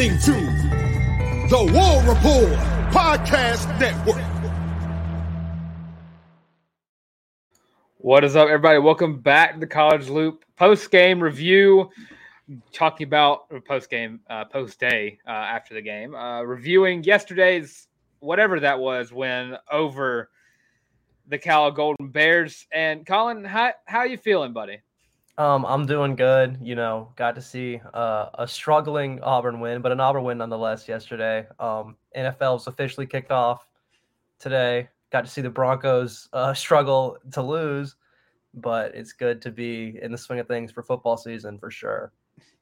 Listening to the War Report Podcast Network. What is up, everybody? Welcome back to the College Loop post game review. Talking about post game, uh, post day uh, after the game, uh, reviewing yesterday's whatever that was win over the Cal Golden Bears. And Colin, how how you feeling, buddy? Um, I'm doing good. You know, got to see uh, a struggling Auburn win, but an Auburn win nonetheless yesterday. Um, NFL's officially kicked off today. Got to see the Broncos uh, struggle to lose, but it's good to be in the swing of things for football season for sure.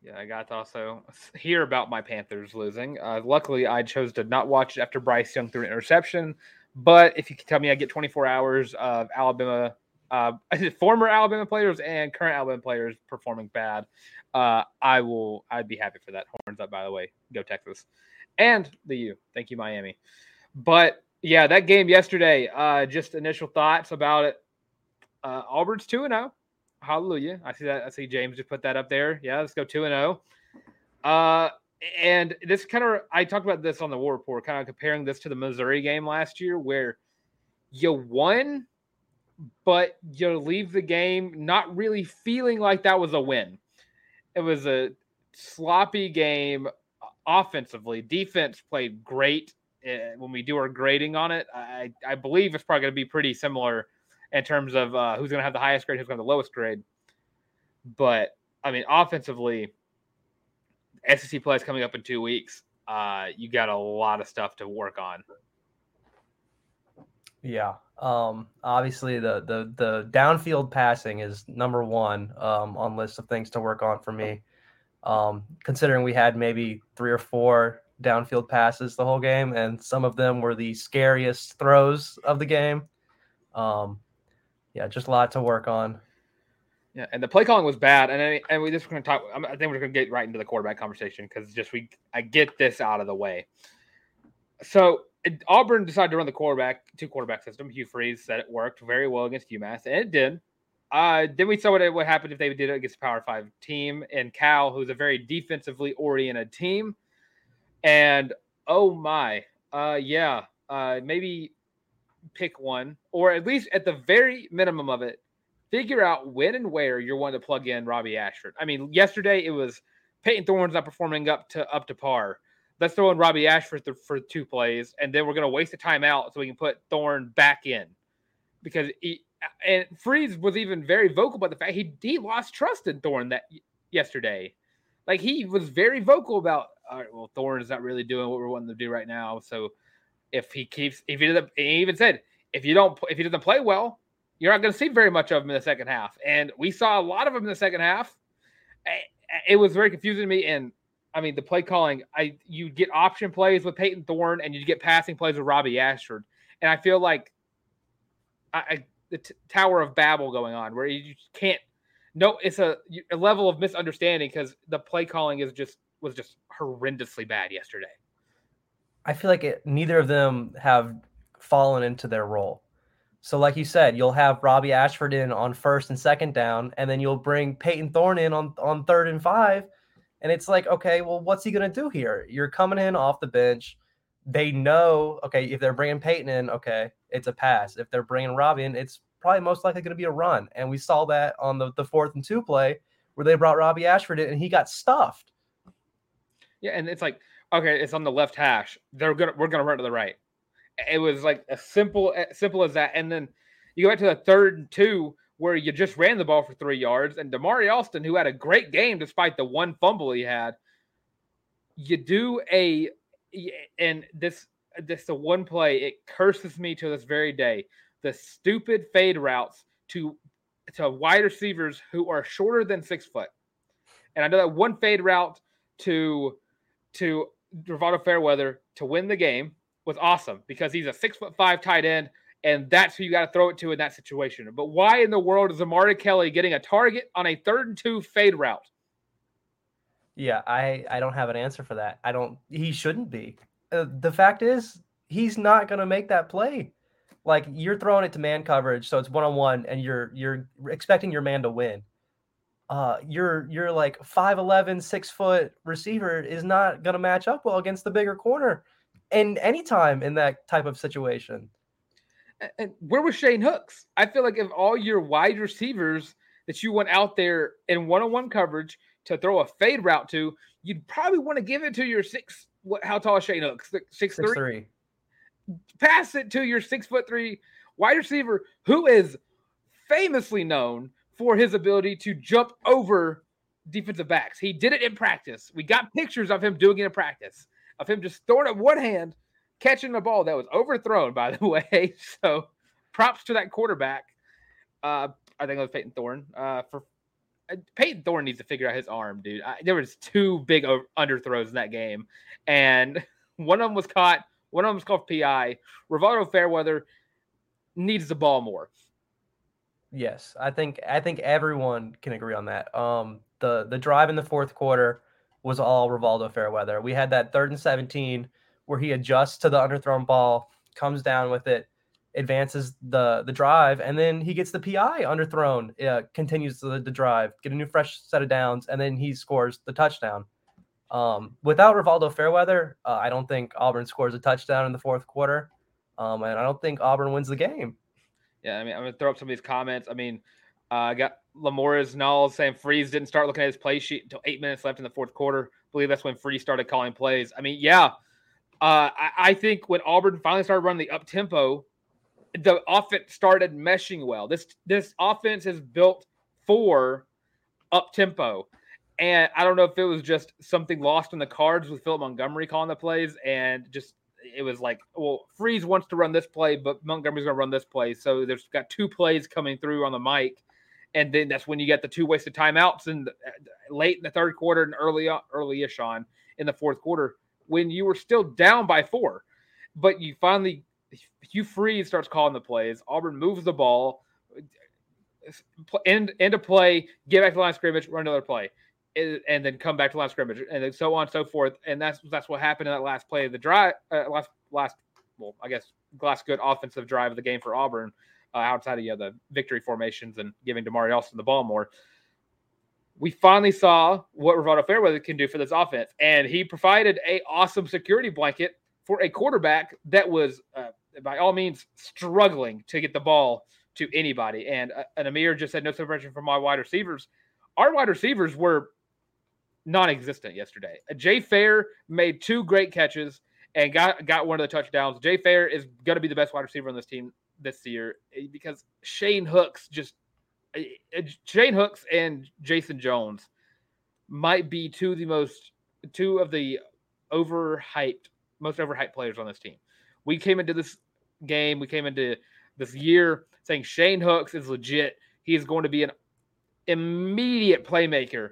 Yeah, I got to also hear about my Panthers losing. Uh, luckily, I chose to not watch it after Bryce Young threw an interception. But if you could tell me I get 24 hours of Alabama uh, former Alabama players and current Alabama players performing bad, uh, I will. I'd be happy for that. Horns up, by the way. Go Texas, and the U. Thank you, Miami. But yeah, that game yesterday. Uh, just initial thoughts about it. Uh, Auburn's two and zero. Hallelujah! I see that. I see James just put that up there. Yeah, let's go two and zero. Uh, and this kind of I talked about this on the War Report, kind of comparing this to the Missouri game last year, where you won but you leave the game not really feeling like that was a win. It was a sloppy game offensively. Defense played great uh, when we do our grading on it. I, I believe it's probably going to be pretty similar in terms of uh, who's going to have the highest grade, who's going to have the lowest grade. But I mean, offensively, SEC play is coming up in two weeks. Uh, you got a lot of stuff to work on. Yeah. Um, obviously the the the downfield passing is number one um, on list of things to work on for me. Um, considering we had maybe three or four downfield passes the whole game, and some of them were the scariest throws of the game. Um, yeah, just a lot to work on. Yeah, and the play calling was bad, and I, and we just were going to talk. I think we're going to get right into the quarterback conversation because just we I get this out of the way. So Auburn decided to run the quarterback two quarterback system. Hugh Freeze said it worked very well against UMass, and it did. Uh, then we saw what, what happened if they did it against a Power Five team and Cal, who's a very defensively oriented team. And oh my, uh, yeah, uh, maybe pick one, or at least at the very minimum of it, figure out when and where you're wanting to plug in Robby Ashford. I mean, yesterday it was Payton Thorne's not performing up to up to par. Let's throw in Robby Ashford for, for two plays, and then we're going to waste the timeout so we can put Thorne back in because he, and Freeze was even very vocal about the fact he he lost trust in Thorne that yesterday. Like he was very vocal about, all right, well, Thorne is not really doing what we're wanting to do right now. So if he keeps, if he doesn't, he even said, if you don't, if he doesn't play well, you're not going to see very much of him in the second half. And we saw a lot of him in the second half. It was very confusing to me. And I mean, the play calling, I you get option plays with Payton Thorne and you get passing plays with Robby Ashford. And I feel like I, I the t- Tower of Babel going on where you can't. No, it's a, a level of misunderstanding because the play calling is just was just horrendously bad yesterday. I feel like it, neither of them have fallen into their role. So, like you said, you'll have Robby Ashford in on first and second down, and then you'll bring Payton Thorne in on, on third and five. And it's like, okay, well, what's he going to do here? You're coming in off the bench. They know, okay, if they're bringing Payton in, okay, it's a pass. If they're bringing Robby in, it's probably most likely going to be a run. And we saw that on the, the fourth and two play where they brought Robby Ashford in and he got stuffed. Yeah, and it's like, okay, it's on the left hash. They're gonna we're gonna run to the right. It was like as simple as simple as that. And then you go back to the third and two where you just ran the ball for three yards, and Damari Alston, who had a great game despite the one fumble he had, you do a and this this the one play it curses me to this very day. The stupid fade routes to to wide receivers who are shorter than six foot. And I know that one fade route to to Rivaldo Fairweather to win the game was awesome because he's a six foot five tight end, and that's who you got to throw it to in that situation. But why in the world is Amari Kelly getting a target on a third and two fade route? Yeah, I I don't have an answer for that. I don't. He shouldn't be. Uh, the fact is, he's not going to make that play. Like you're throwing it to man coverage, so it's one on one, and you're you're expecting your man to win uh, your your like 5'11, six foot receiver is not going to match up well against the bigger corner and any time in that type of situation. And where was Shane Hooks? I feel like if all your wide receivers that you went out there in one on one coverage to throw a fade route to, you'd probably want to give it to your six. What? How tall is Shane Hooks? Six, six, six three? three. Pass it to your six foot three wide receiver who is famously known for his ability to jump over defensive backs. He did it in practice. We got pictures of him doing it in practice, of him just throwing it one hand, catching the ball that was overthrown, by the way. So props to that quarterback. Uh, I think it was Payton Thorne. Uh, for uh, Payton Thorne needs to figure out his arm, dude. I, there was two big underthrows in that game, and one of them was caught. One of them was called PI. Rivaldo Fairweather needs the ball more. Yes, I think I think everyone can agree on that. Um, the the drive in the fourth quarter was all Rivaldo Fairweather. We had that third and seventeen where he adjusts to the underthrown ball, comes down with it, advances the the drive, and then he gets the PI underthrown. Uh, continues the, the drive, get a new fresh set of downs, and then he scores the touchdown. Um, without Rivaldo Fairweather, uh, I don't think Auburn scores a touchdown in the fourth quarter, um, and I don't think Auburn wins the game. Yeah, I mean, I'm gonna throw up some of these comments. I mean, uh, I got Lamores Null saying Freeze didn't start looking at his play sheet until eight minutes left in the fourth quarter. I believe that's when Freeze started calling plays. I mean, yeah, uh, I, I, think when Auburn finally started running the up tempo, the offense started meshing well. This this offense is built for up tempo. And I don't know if it was just something lost in the cards with Philip Montgomery calling the plays and just it was like, well, Freeze wants to run this play, but Montgomery's going to run this play. So there's got two plays coming through on the mic, and then that's when you get the two wasted timeouts and late in the third quarter and early early-ish on in the fourth quarter when you were still down by four, but you finally Hugh Freeze starts calling the plays. Auburn moves the ball, end end of play, get back to the line of scrimmage, run another play and then come back to last scrimmage, and then so on and so forth. And that's that's what happened in that last play of the drive, uh, last last well, I guess last good offensive drive of the game for Auburn, uh, outside of you know, the victory formations and giving Damari Alston the ball more. We finally saw what Rivaldo Fairweather can do for this offense, and he provided a awesome security blanket for a quarterback that was, uh, by all means, struggling to get the ball to anybody. And, uh, and Amir just said no separation from my wide receivers. Our wide receivers were non-existent yesterday. Jay Fair made two great catches and got got one of the touchdowns. Jay Fair is going to be the best wide receiver on this team this year eh, because Shane Hooks just Shane Hooks and Jason Jones might be two of the most two of the overhyped most overhyped players on this team. We came into this game, we came into this year saying Shane Hooks is legit. He is going to be an immediate playmaker.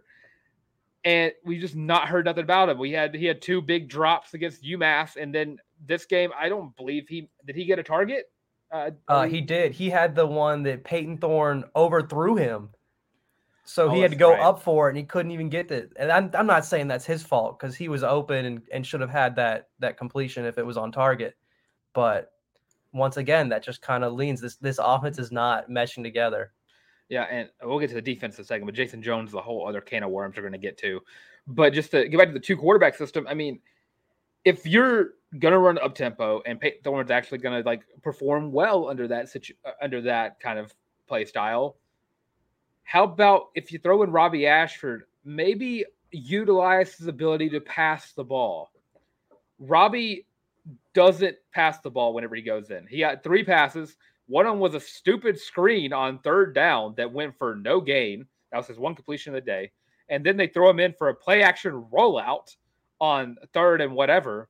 And we just not heard nothing about him. We had he had two big drops against UMass, and then this game, I don't believe he did he get a target. Uh, uh, he did. He had the one that Payton Thorne overthrew him. So oh, he had to go right. up for it and he couldn't even get it. And I'm, I'm not saying that's his fault because he was open and, and should have had that that completion if it was on target. But once again, that just kind of leans this this offense is not meshing together. Yeah, and we'll get to the defense in a second, but Jason Jones, the whole other can of worms, are going to get to. But just to get back to the two quarterback system, I mean, if you're gonna run up tempo and Payton Thorne's actually gonna like perform well under that situ- uh, under that kind of play style, how about if you throw in Robby Ashford, maybe utilize his ability to pass the ball. Robby doesn't pass the ball whenever he goes in. He got three passes. One of them was a stupid screen on third down that went for no gain. That was his one completion of the day. And then they throw him in for a play action rollout on third and whatever,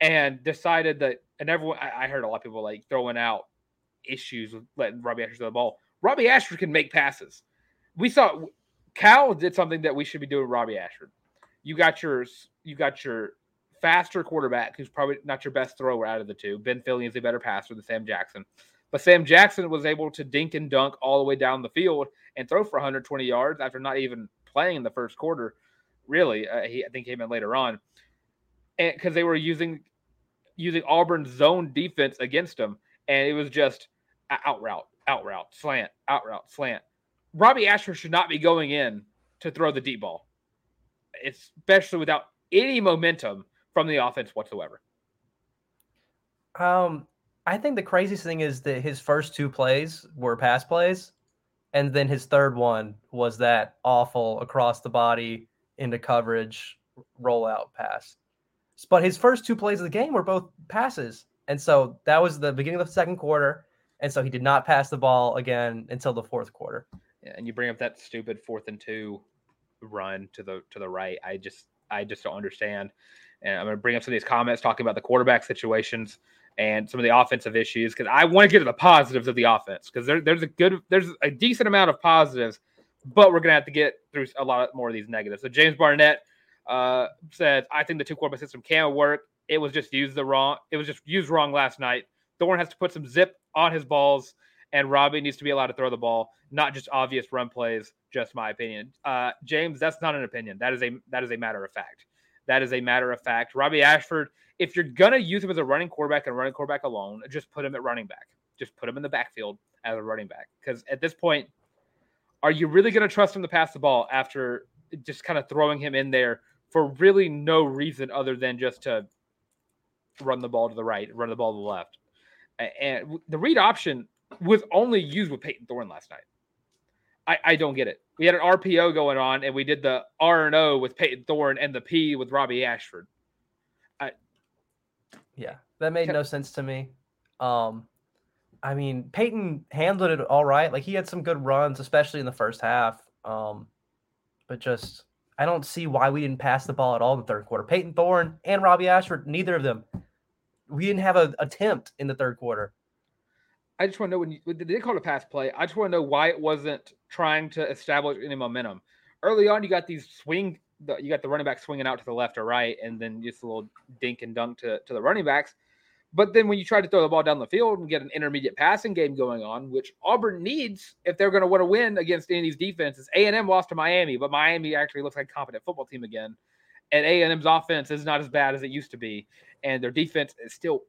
and decided that. And everyone, I, heard a lot of people like throwing out issues with letting Robby Ashford throw the ball. Robby Ashford can make passes. We saw Cal did something that we should be doing. Robby Ashford, you got your you got your faster quarterback who's probably not your best thrower out of the two. Ben Finley is a better passer than Sam Jackson. But Sam Jackson was able to dink and dunk all the way down the field and throw for 120 yards after not even playing in the first quarter. Really, uh, he I think came in later on, because they were using using Auburn's zone defense against him, and it was just out route, out route, slant, out route, slant. Robby Ashford should not be going in to throw the deep ball, especially without any momentum from the offense whatsoever. Um, I think the craziest thing is that his first two plays were pass plays, and then his third one was that awful across the body into coverage rollout pass. But his first two plays of the game were both passes, and so that was the beginning of the second quarter, and so he did not pass the ball again until the fourth quarter. Yeah, and you bring up that stupid fourth and two run to the to the right. I just I just don't understand. And I'm going to bring up some of these comments talking about the quarterback situations and some of the offensive issues because I want to get to the positives of the offense because there, there's a good, there's a decent amount of positives, but we're going to have to get through a lot more of these negatives. So James Barnett uh, says, I think the two quarterback system can work. It was just used the wrong. It was just used wrong last night. Thorne has to put some zip on his balls, and Robby needs to be allowed to throw the ball, not just obvious run plays. Just my opinion, uh, James. That's not an opinion. That is a that is a matter of fact. That is a matter of fact. Robby Ashford, if you're gonna use him as a running quarterback and running quarterback alone, just put him at running back. Just put him in the backfield as a running back. Because at this point, are you really gonna trust him to pass the ball after just kind of throwing him in there for really no reason other than just to run the ball to the right, run the ball to the left? And the read option was only used with Payton Thorne last night. I, I don't get it. We had an RPO going on, and we did the R and O with Payton Thorne and the P with Robby Ashford. I, yeah, that made no sense to me. Um, I mean, Payton handled it all right. Like he had some good runs, especially in the first half. Um, but just I don't see why we didn't pass the ball at all in the third quarter. Payton Thorne and Robby Ashford, neither of them. We didn't have an attempt in the third quarter. I just want to know when, you, they call it a pass play. I just want to know why it wasn't trying to establish any momentum. Early on, you got these swing, you got the running back swinging out to the left or right, and then just a little dink and dunk to, to the running backs. But then when you try to throw the ball down the field and get an intermediate passing game going on, which Auburn needs if they're going to want to win against any of these defenses. A and M lost to Miami, but Miami actually looks like a competent football team again. And A and M's offense is not as bad as it used to be, and their defense is still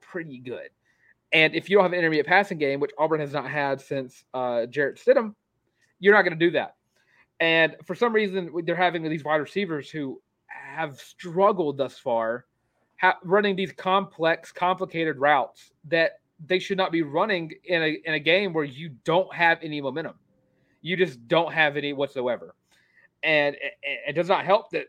pretty good. And if you don't have an intermediate passing game, which Auburn has not had since uh, Jarrett Stidham, you're not going to do that. And for some reason, they're having these wide receivers who have struggled thus far, ha- running these complex, complicated routes that they should not be running in a in a game where you don't have any momentum. You just don't have any whatsoever, and it, it does not help that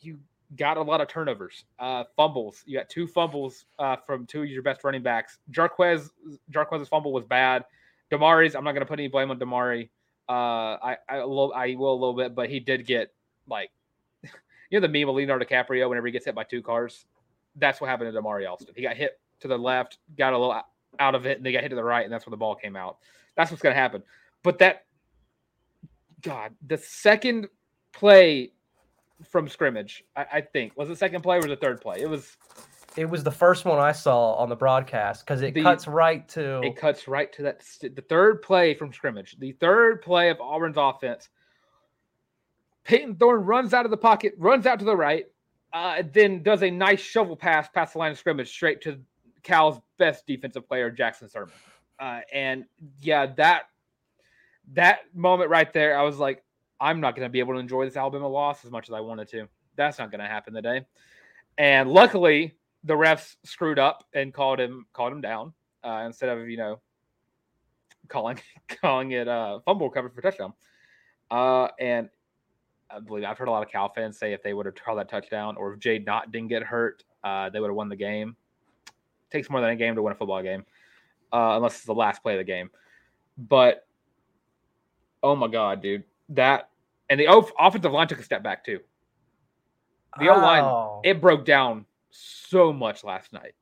you got a lot of turnovers, uh, fumbles. You got two fumbles uh, from two of your best running backs. Jarquez Jarquez's fumble was bad. Damari's, I'm not going to put any blame on Damari. Uh, I I, I will a little bit, but he did get like you know the meme of Leonardo DiCaprio whenever he gets hit by two cars. That's what happened to Damari Alston. He got hit to the left, got a little out of it, and they got hit to the right, and that's where the ball came out. That's what's going to happen. But that, God, the second play from scrimmage, I, I think was the second play or the third play? It was. It was the first one I saw on the broadcast because it the, cuts right to. It cuts right to that. The third play from scrimmage, the third play of Auburn's offense. Payton Thorne runs out of the pocket, runs out to the right, uh, then does a nice shovel pass past the line of scrimmage straight to Cal's best defensive player, Jackson Sirmon. Uh, and yeah, that that moment right there, I was like, I'm not going to be able to enjoy this Alabama loss as much as I wanted to. That's not going to happen today. And luckily, the refs screwed up and called him called him down uh, instead of you know calling calling it uh, fumble recovery for touchdown. Uh, and I believe I've heard a lot of Cal fans say if they would have called that touchdown or if Jaydn Ott didn't get hurt, uh, they would have won the game takes more than a game to win a football game, uh, unless it's the last play of the game. But oh my god, dude, that and the offensive line took a step back too. The O line oh. it broke down so much last night.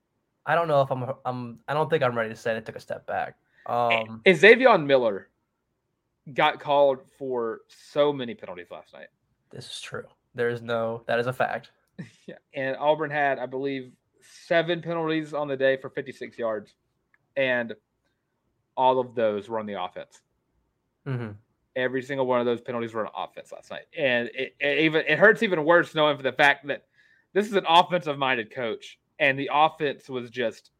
I don't know if I'm I'm I don't think I'm ready to say it took a step back. Um and Xavier Miller got called for so many penalties last night. This is true. There is no that is a fact. yeah. And Auburn had, I believe, seven penalties on the day for 56 yards, and all of those were on the offense. Mm-hmm. Every single one of those penalties were on offense last night, and it, it even it hurts even worse knowing for the fact that this is an offensive minded coach, and the offense was just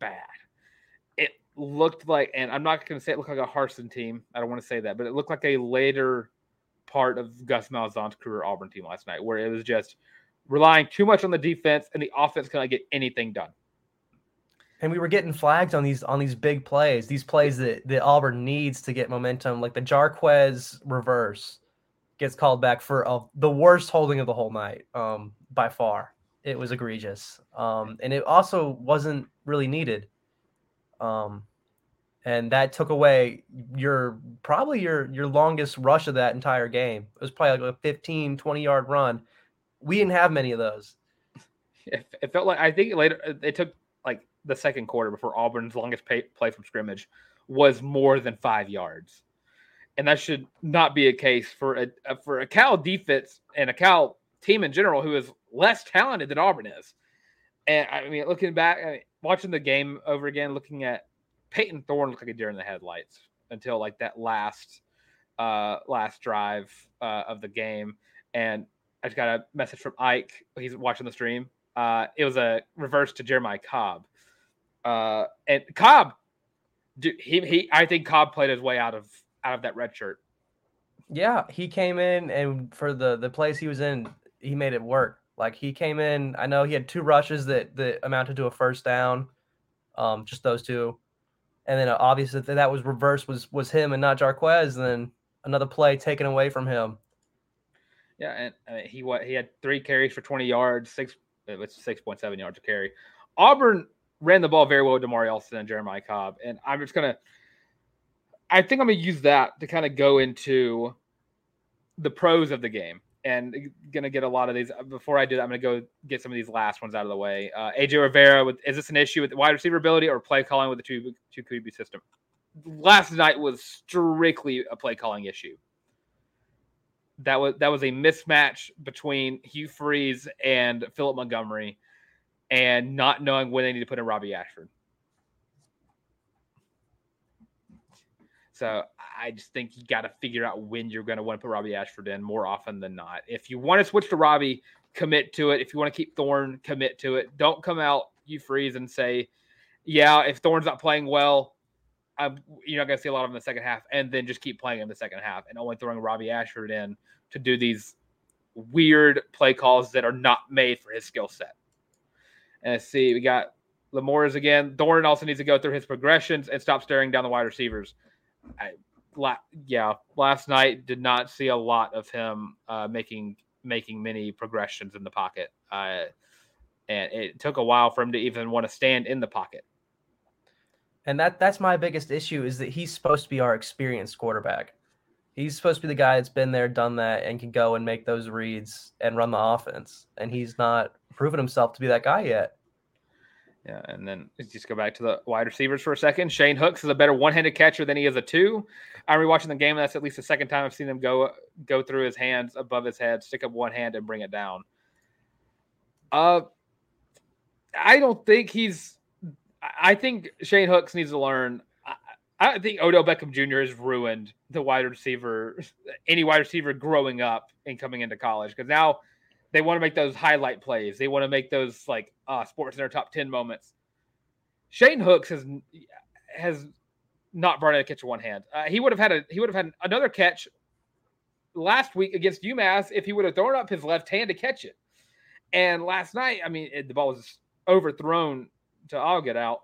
bad. It looked like, and I'm not going to say it looked like a Harsin team. I don't want to say that, but it looked like a later part of Gus Malzahn's career Auburn team last night, where it was just relying too much on the defense, and the offense cannot get anything done. And we were getting flagged on these on these big plays, these plays that, that Auburn needs to get momentum, like the Jarquez reverse gets called back for the worst holding of the whole night, um, by far. It was egregious, um, and it also wasn't really needed. Um, and that took away your probably your your longest rush of that entire game. It was probably like a 15, 20 yard run we didn't have many of those. It, it felt like I think later uh, it took like the second quarter before Auburn's longest pay, play from scrimmage was more than five yards, and that should not be a case for a, a for a Cal defense and a Cal team in general who is less talented than Auburn is. And I mean, looking back, I mean, watching the game over again, looking at Payton Thorne looked like a deer in the headlights until like that last uh last drive uh, of the game, and I just got a message from Ike. He's watching the stream. Uh, it was a reverse to Jeremiah Cobb. Uh, and Cobb, dude, he, he, I think Cobb played his way out of out of that red shirt. Yeah, he came in and for the the place he was in, he made it work. Like he came in. I know he had two rushes that that amounted to a first down, um, just those two, and then uh, obviously that was reverse was was him and not Jarquez. And then another play taken away from him yeah, and uh, he what he had three carries for 20 yards, six it's six point seven yards a carry. Auburn ran the ball very well with Damari Alston and Jeremiah Cobb, and I'm just gonna. I think I'm gonna use that to kind of go into the pros of the game, and gonna get a lot of these. Before I do that, I'm gonna go get some of these last ones out of the way. Uh, AJ Rivera, with is this an issue with wide receiver ability or play calling with the two two QB system? Last night was strictly a play calling issue that was that was a mismatch between Hugh Freeze and Philip Montgomery, and not knowing when they need to put in Robby Ashford. So I just think you got to figure out when you're going to want to put Robby Ashford in more often than not. If you want to switch to Robby, commit to it. If you want to keep Thorne, commit to it. Don't come out you freeze and say, yeah, if Thorne's not playing well, I'm, you're not going to see a lot of him in the second half, and then just keep playing in the second half and only throwing Robby Ashford in to do these weird play calls that are not made for his skill set. And let's see, we got Lamores again. Thorne also needs to go through his progressions and stop staring down the wide receivers. I, la, yeah, last night did not see a lot of him uh, making making many progressions in the pocket, uh, and it took a while for him to even want to stand in the pocket. And that that's my biggest issue is that he's supposed to be our experienced quarterback. He's supposed to be the guy that's been there, done that, and can go and make those reads and run the offense. And he's not proven himself to be that guy yet. Yeah, and then just go back to the wide receivers for a second. Shane Hooks is a better one-handed catcher than he is a two. I'm rewatching the game, and that's at least the second time I've seen him go go through his hands above his head, stick up one hand, and bring it down. Uh, I don't think he's. I think Shane Hooks needs to learn. I, I think Odell Beckham Jr. has ruined the wide receiver, any wide receiver growing up and coming into college because now they want to make those highlight plays. They want to make those like uh, sports in their top ten moments. Shane Hooks has has not brought in a catch with one hand. Uh, he would have had a he would have had another catch last week against UMass if he would have thrown up his left hand to catch it. And last night, I mean, it, the ball was overthrown to all get out.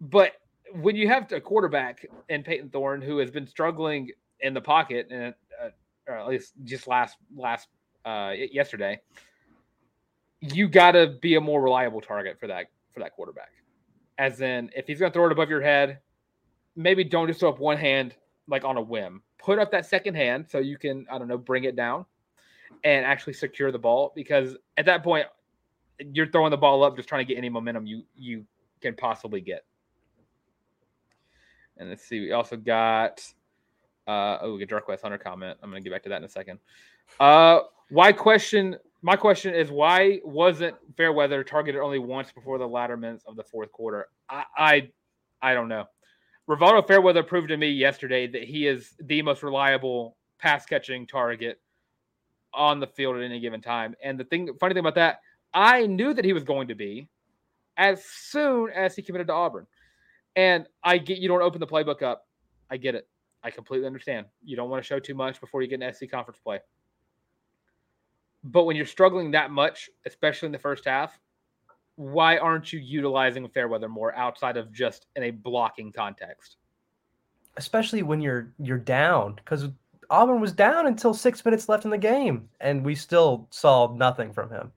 But when you have a quarterback in Payton Thorne who has been struggling in the pocket and uh, or at least just last last uh, yesterday, you got to be a more reliable target for that for that quarterback. As in, if he's going to throw it above your head, maybe don't just throw up one hand like on a whim. Put up that second hand so you can I don't know bring it down and actually secure the ball because at that point you're throwing the ball up just trying to get any momentum you you can possibly get. And let's see, we also got uh oh we get Dark West Hunter comment. I'm gonna get back to that in a second. Uh why question my question is why wasn't Fairweather targeted only once before the latter minutes of the fourth quarter? I I, I don't know. Rivaldo Fairweather proved to me yesterday that he is the most reliable pass catching target on the field at any given time. And the thing funny thing about that, I knew that he was going to be as soon as he committed to Auburn. And I get you don't open the playbook up. I get it. I completely understand. You don't want to show too much before you get an SC conference play. But when you're struggling that much, especially in the first half, why aren't you utilizing Fairweather more outside of just in a blocking context? Especially when you're you're down, because Auburn was down until six minutes left in the game, and we still saw nothing from him.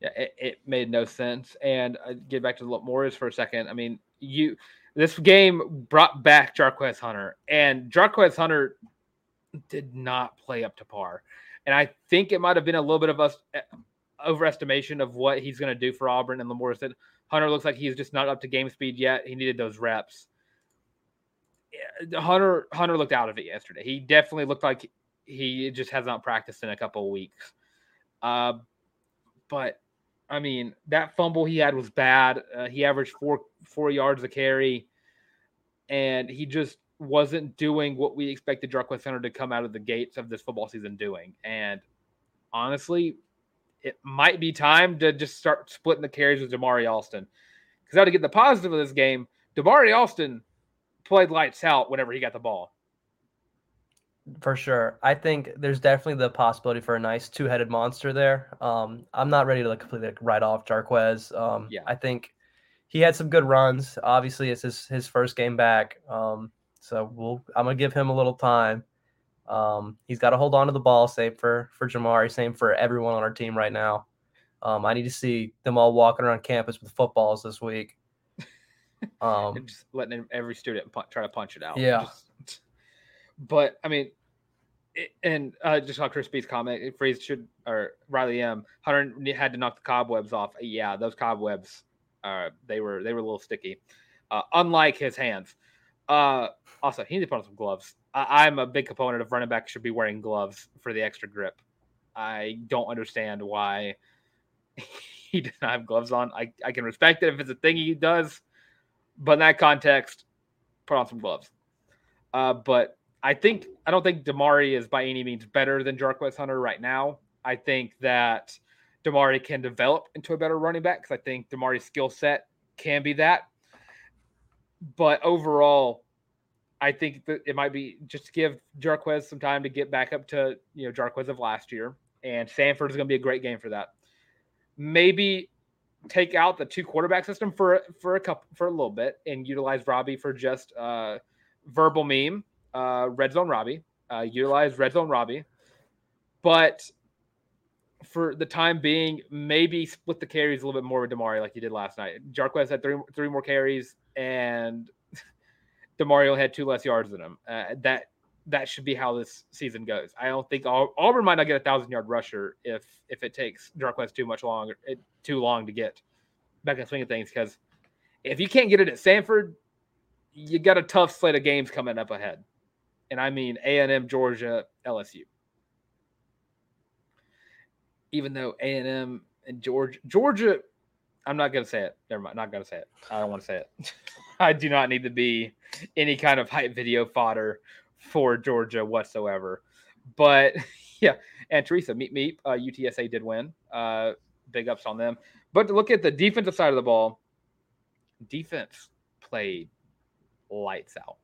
Yeah, it, it made no sense. And uh, get back to the Morris for a second. I mean, you this game brought back Jarquez Hunter, and Jarquez Hunter did not play up to par. And I think it might have been a little bit of us uh, overestimation of what he's going to do for Auburn. And Lamore said Hunter looks like he's just not up to game speed yet. He needed those reps. Hunter Hunter looked out of it yesterday. He definitely looked like he just has not practiced in a couple of weeks. Uh, but I mean, that fumble he had was bad. Uh, he averaged four four yards a carry, and he just wasn't doing what we expected Jarquez Hunter to come out of the gates of this football season doing. And honestly, it might be time to just start splitting the carries with Damari Alston. Because how to get the positive of this game, Damari Alston played lights out whenever he got the ball. For sure. I think there's definitely the possibility for a nice two headed monster there. Um, I'm not ready to like completely like, write off Jarquez. Um, yeah. I think he had some good runs. Obviously, it's his, his first game back. Um, so we'll I'm gonna give him a little time. Um, he's got to hold on to the ball. Same for for Jamari. Same for everyone on our team right now. Um, I need to see them all walking around campus with footballs this week. Um, just letting every student try to punch it out. Yeah. Just, but I mean, it, and uh, just on Chris B's comment, Freeze should or Riley M. Hunter had to knock the cobwebs off. Yeah, those cobwebs, uh, they were they were a little sticky. Uh, unlike his hands. Uh, also, he needs to put on some gloves. I, I'm a big component of running back should be wearing gloves for the extra grip. I don't understand why he does not have gloves on. I, I can respect it if it's a thing he does. But in that context, put on some gloves. Uh, but I think I don't think Damari is by any means better than Jarquez Hunter right now. I think that Damari can develop into a better running back because I think Damari's skill set can be that. But overall, I think that it might be just to give Jarquez some time to get back up to you know Jarquez of last year, and Samford is going to be a great game for that. Maybe take out the two quarterback system for for a couple for a little bit and utilize Robby for just uh, verbal meme, uh, red zone Robby, uh, utilize red zone Robby, but for the time being, maybe split the carries a little bit more with Damari like you did last night. Jarquez had three three more carries and Demario had two less yards than him. Uh, that that should be how this season goes. I don't think Auburn might not get a thousand yard rusher if if it takes Jarquez too much longer, too long to get back in swing of things. Because if you can't get it at Samford, you got a tough slate of games coming up ahead, and I mean A and M, Georgia, LSU. Even though A and M and Georgia, Georgia, I'm not gonna say it. Never mind, not gonna say it. I don't want to say it. I do not need to be any kind of hype video fodder for Georgia whatsoever. But yeah, and Teresa, meet me. Uh, UTSA did win. Uh, big ups on them. But to look at the defensive side of the ball, defense played lights out.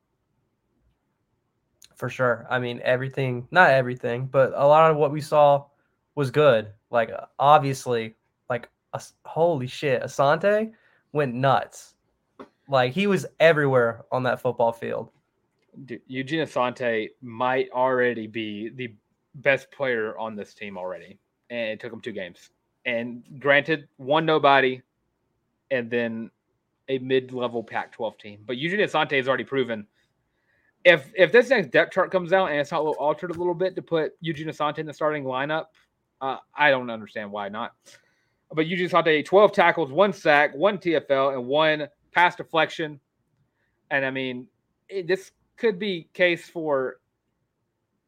For sure. I mean, everything, not everything, but a lot of what we saw was good. Like, obviously, holy shit, Asante went nuts. Like he was everywhere on that football field. Dude, Eugene Asante might already be the best player on this team already, and it took him two games. And granted, one nobody, and then a mid-level Pac-12 team. But Eugene Asante has already proven if if this next depth chart comes out and it's not altered a little bit to put Eugene Asante in the starting lineup, uh, I don't understand why not. But Eugene Asante, 12 tackles, one sack, one TFL, and one pass deflection. And I mean, it, this could be case for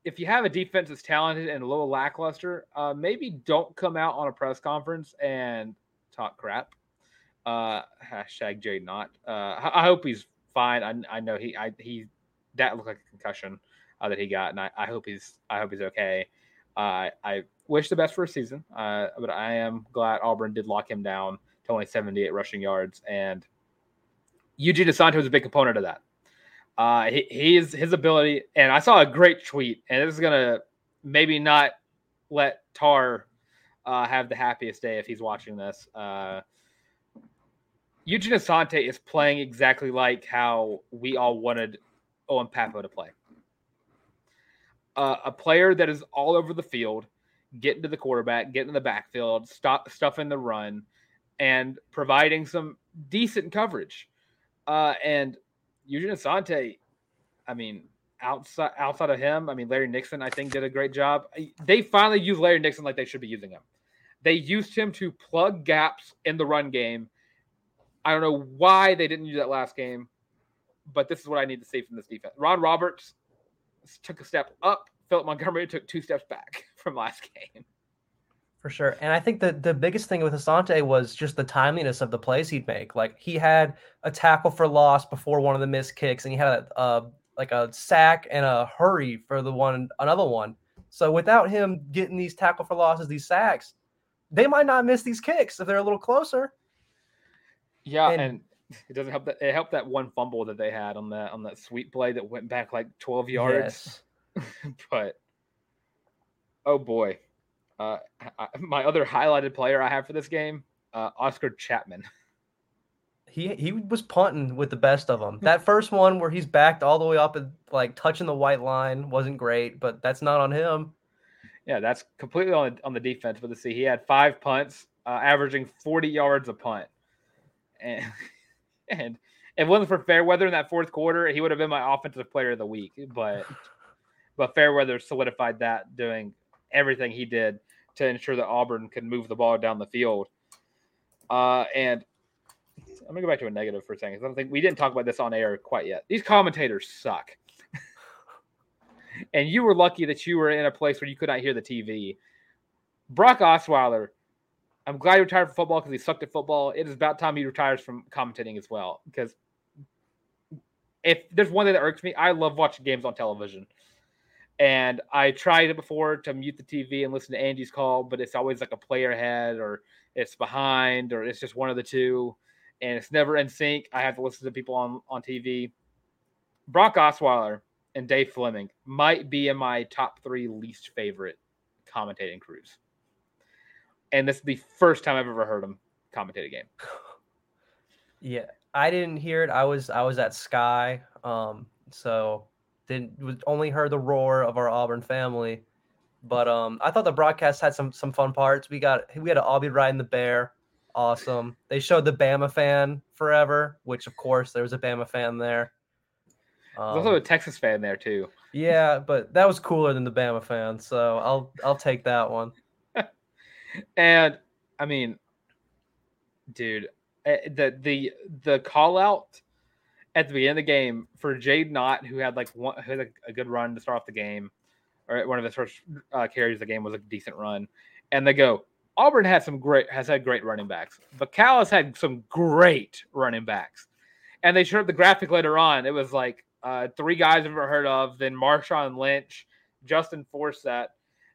if you have a defense that's talented and a little lackluster, uh, maybe don't come out on a press conference and talk crap. Uh, hashtag Jaydn Ott. Uh, I, I, hope he's fine. I, I know he I, he that looked like a concussion uh, that he got, and I, I hope he's I hope he's okay. Uh, I wish the best for his season, uh, but I am glad Auburn did lock him down to only 78 rushing yards and Eugene Asante is a big component of that. Uh, he, he's his ability, and I saw a great tweet, and this is gonna maybe not let Tarr uh, have the happiest day if he's watching this. Uh, Eugene Asante is playing exactly like how we all wanted Owen Pappoe to play. Uh, a player that is all over the field, getting to the quarterback, getting in the backfield, stop stuffing the run, and providing some decent coverage. Uh, and Eugene Asante, I mean, outside outside of him, I mean, Larry Nixon, I think, did a great job. They finally used Larry Nixon like they should be using him. They used him to plug gaps in the run game. I don't know why they didn't use that last game, but this is what I need to see from this defense. Ron Roberts took a step up. Philip Montgomery took two steps back from last game. For sure. And I think that the biggest thing with Asante was just the timeliness of the plays he'd make. Like he had a tackle for loss before one of the missed kicks, and he had a, a like a sack and a hurry for the one another one. So without him getting these tackle for losses, these sacks, they might not miss these kicks if they're a little closer. Yeah, and, and it doesn't help that it helped that one fumble that they had on that on that sweet play that went back like 12 yards. Yes. but oh boy. Uh, my other highlighted player I have for this game, uh, Oscar Chapman. He he was punting with the best of them. That first one where he's backed all the way up and like touching the white line wasn't great, but that's not on him. Yeah, that's completely on on the defense. But to see, he had five punts, uh, averaging forty yards a punt, and and if it wasn't for Fairweather in that fourth quarter, he would have been my offensive player of the week. But but Fairweather solidified that, doing everything he did to ensure that Auburn could move the ball down the field. Uh, and I'm gonna go back to a negative for a second. I don't think we didn't talk about this on air quite yet. These commentators suck. and you were lucky that you were in a place where you could not hear the TV. Brock Osweiler, I'm glad he retired from football because he sucked at football. It is about time he retires from commentating as well. Because if there's one thing that irks me, I love watching games on television And I tried it before to mute the TV and listen to Andy's call, but it's always like a player ahead or it's behind or it's just one of the two. And it's never in sync. I have to listen to people on, on TV. Brock Osweiler and Dave Fleming might be in my top three least favorite commentating crews. And this is the first time I've ever heard them commentate a game. Yeah, I didn't hear it. I was I was at Sky, um, so didn't only heard the roar of our Auburn family. But um, I thought the broadcast had some some fun parts. We got we had an Aubie riding the bear, awesome. They showed the Bama fan forever, which of course there was a Bama fan there. Um, There's also a Texas fan there too. Yeah, but that was cooler than the Bama fan, so I'll I'll take that one. And I mean, dude, eh, the the the call out at the beginning of the game for Jaydn Ott, who had like one who had a, a good run to start off the game, or one of his first uh, carries of the game was a decent run, and they go. Auburn had some great has had great running backs, but Cal has had some great running backs, and they showed up the graphic later on. It was like uh, three guys I've ever heard of, then Marshawn Lynch, Justin Forsett,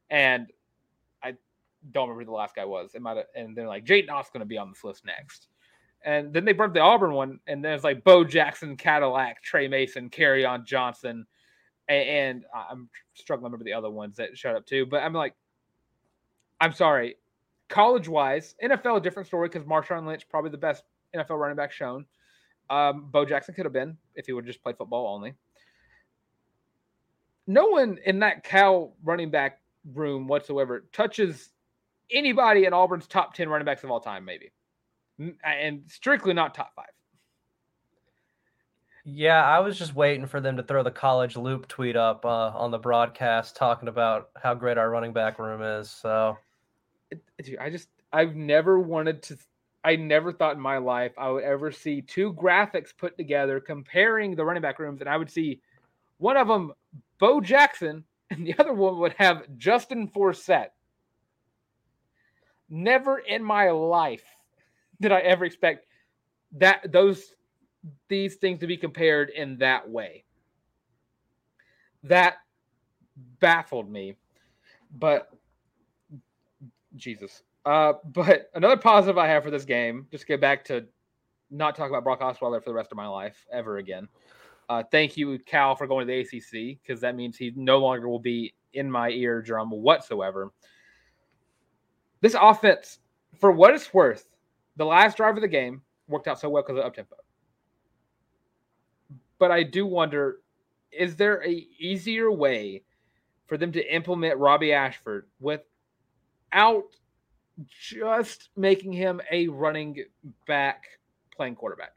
and don't remember who the last guy was. It might and they're like Jaydn Ott's going to be on this list next. And then they brought the Auburn one, and there's like Bo Jackson, Cadillac, Tre Mason, Kerryon Johnson, and, and I'm struggling to remember the other ones that showed up too. But I'm like, I'm sorry, college wise, NFL a different story because Marshawn Lynch probably the best NFL running back shown. Um, Bo Jackson could have been if he would just play football only. No one in that Cal running back room whatsoever touches anybody in Auburn's top 10 running backs of all time, maybe. And strictly not top five. Yeah, I was just waiting for them to throw the college loop tweet up uh, on the broadcast talking about how great our running back room is. So, Dude, I just, I've never wanted to I never thought in my life I would ever see two graphics put together comparing the running back rooms, and I would see one of them Bo Jackson, and the other one would have Justin Forsett. Never in my life did I ever expect that those these things to be compared in that way. That baffled me. But Jesus, uh, but another positive I have for this game, just get back to not talk about Brock Osweiler for the rest of my life ever again. Uh, thank you, Cal, for going to the ACC because that means he no longer will be in my eardrum whatsoever. This offense, for what it's worth, the last drive of the game worked out so well because of up tempo. But I do wonder, is there a easier way for them to implement Robby Ashford without just making him a running back playing quarterback?